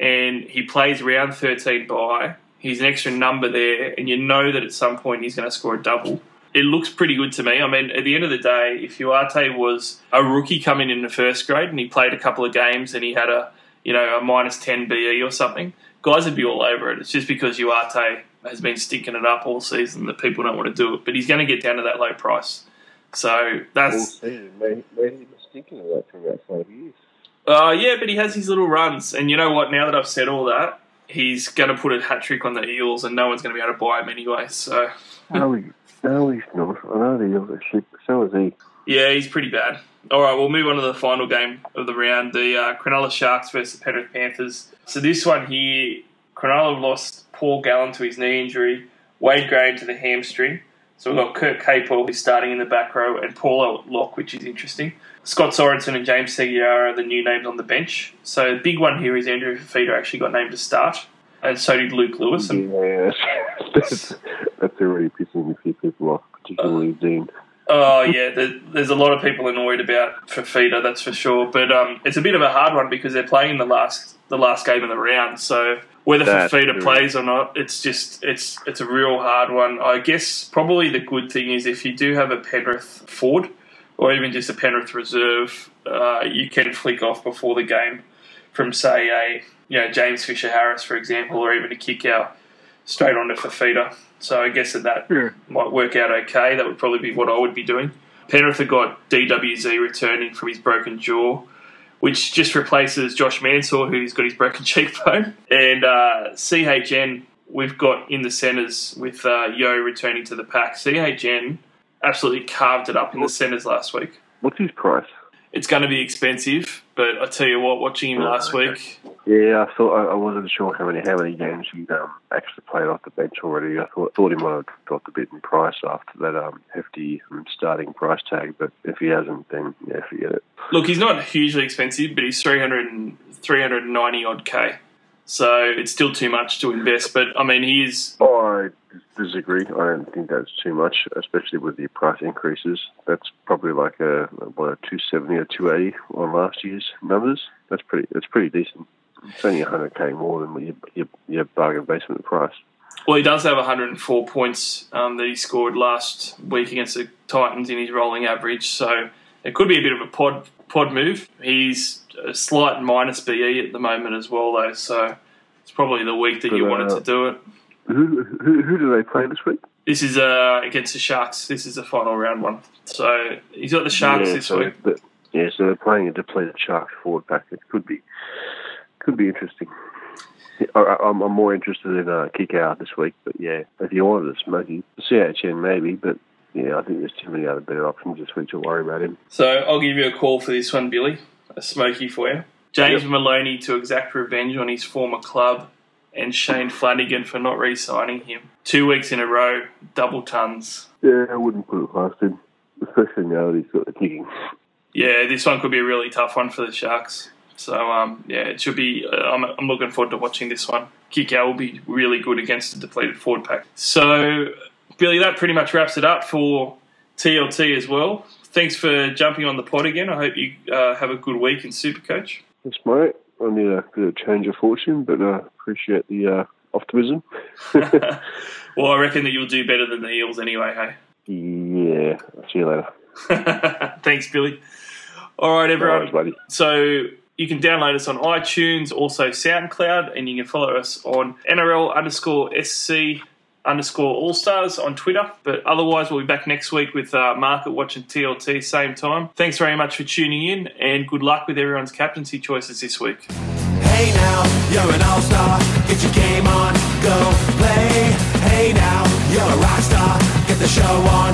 and he plays round thirteen by, he's an extra number there, and you know that at some point he's going to score a double it looks pretty good to me. I mean, at the end of the day, if Uate was a rookie coming in the first grade and he played a couple of games and he had a you know a minus ten BE or something, guys would be all over it. It's just because Uate has been sticking it up all season that people don't want to do it. But he's going to get down to that low price. So that's season, mate. Mate, he was thinking of that for about five years. uh, yeah, but he has his little runs, and you know what? Now that I've said all that, he's going to put a hat trick on the Eels, and no one's going to be able to buy him anyway. So No, he's not. I know the shit, but so is he. Yeah, he's pretty bad. All right, we'll move on to the final game of the round, the uh, Cronulla Sharks versus the Penrith Panthers. So this one here, Cronulla lost Paul Gallen to his knee injury, Wade Graham to the hamstring. So we've got Kurt Capewell, who's starting in the back row, and Paul Lock, which is interesting. Scott Sorensen and James Segeyaro are the new names on the bench. So the big one here is Andrew Fifita actually got named to start, and so did Luke Lewis. And Yeah, that's, that's already pissing a few people off, particularly Dean. Oh yeah, there, there's a lot of people annoyed about Fifita, that's for sure. But um, it's a bit of a hard one because they're playing the last the last game of the round. So whether That's Fifita true. plays or not, it's just it's it's a real hard one. I guess probably the good thing is if you do have a Penrith Ford or even just a Penrith reserve, uh, you can flick off before the game from say a you know James Fisher Harris for example, or even a kick out straight onto Fifita. So I guess that that Yeah. might work out okay. That would probably be what I would be doing. Penrith have got DWZ returning from his broken jaw, which just replaces Josh Mansour, who's got his broken cheekbone. And uh, CHN, we've got in the centres with uh, Yo returning to the pack. CHN absolutely carved it up in the centres last week. What's his price? It's going to be expensive, but I tell you what, watching him Oh, last okay. week, Yeah, I thought I, I wasn't sure how many how many games he'd um, actually played off the bench already. I thought thought he might have dropped a bit in price after that um, hefty um, starting price tag, but if he hasn't, then yeah, forget it. look, he's not hugely expensive, but he's 300 and, 390 odd K. So it's still too much to invest, but I mean, he is Oh, I disagree. I don't think that's too much, especially with the price increases. That's probably like a what a two seventy or two eighty on last year's numbers. That's pretty. That's pretty decent. It's only hundred k more than your, your your bargain basement price. Well, he does have 104 points um, that he scored last week against the Titans in his rolling average, so it could be a bit of a pod pod move. He's a slight minus BE at the moment as well, though, so it's probably the week that you wanted uh, to do it. Who who, who do they play this week? This is uh, against the Sharks. This is the final round one. So he's got the Sharks yeah, this so, week. But, yeah, so they're playing a depleted Sharks forward pack. It could be could be interesting. I'm, I'm more interested in uh, kick out this week. But yeah, if you wanted a smoky, CHN maybe. But yeah, I think there's too many other better options this week to worry about him. So I'll give you a call for this one, Billy. A smoky for you. James Yep. Maloney to exact revenge on his former club and Shane Flanagan for not re signing him. Two weeks in a row, double tons. Yeah, I wouldn't put it past him, especially now that he's got the kicking. Yeah, this one could be a really tough one for the Sharks. So, um, yeah, it should be. Uh, I'm, I'm looking forward to watching this one. Kick out will be really good against the depleted forward pack. So, Billy, that pretty much wraps it up for TLT as well. Thanks for jumping on the pod again. I hope you uh, have a good week in Supercoach. That's mate. I need a bit of change of fortune, but uh, appreciate the uh, optimism. Well, I reckon that you'll do better than the Eels anyway, hey? yeah, see you later. Thanks, Billy. All right, No everyone. worries, buddy. So you can download us on iTunes, also SoundCloud, and you can follow us on NRL underscore SC underscore All Stars on Twitter. But otherwise, we'll be back next week with uh, Market watching TLT same time. Thanks very much for tuning in, and good luck with everyone's captaincy choices this week. Hey now, you're an all-star. Get your game on, go play. Hey now, you're a rock star. Get the show on,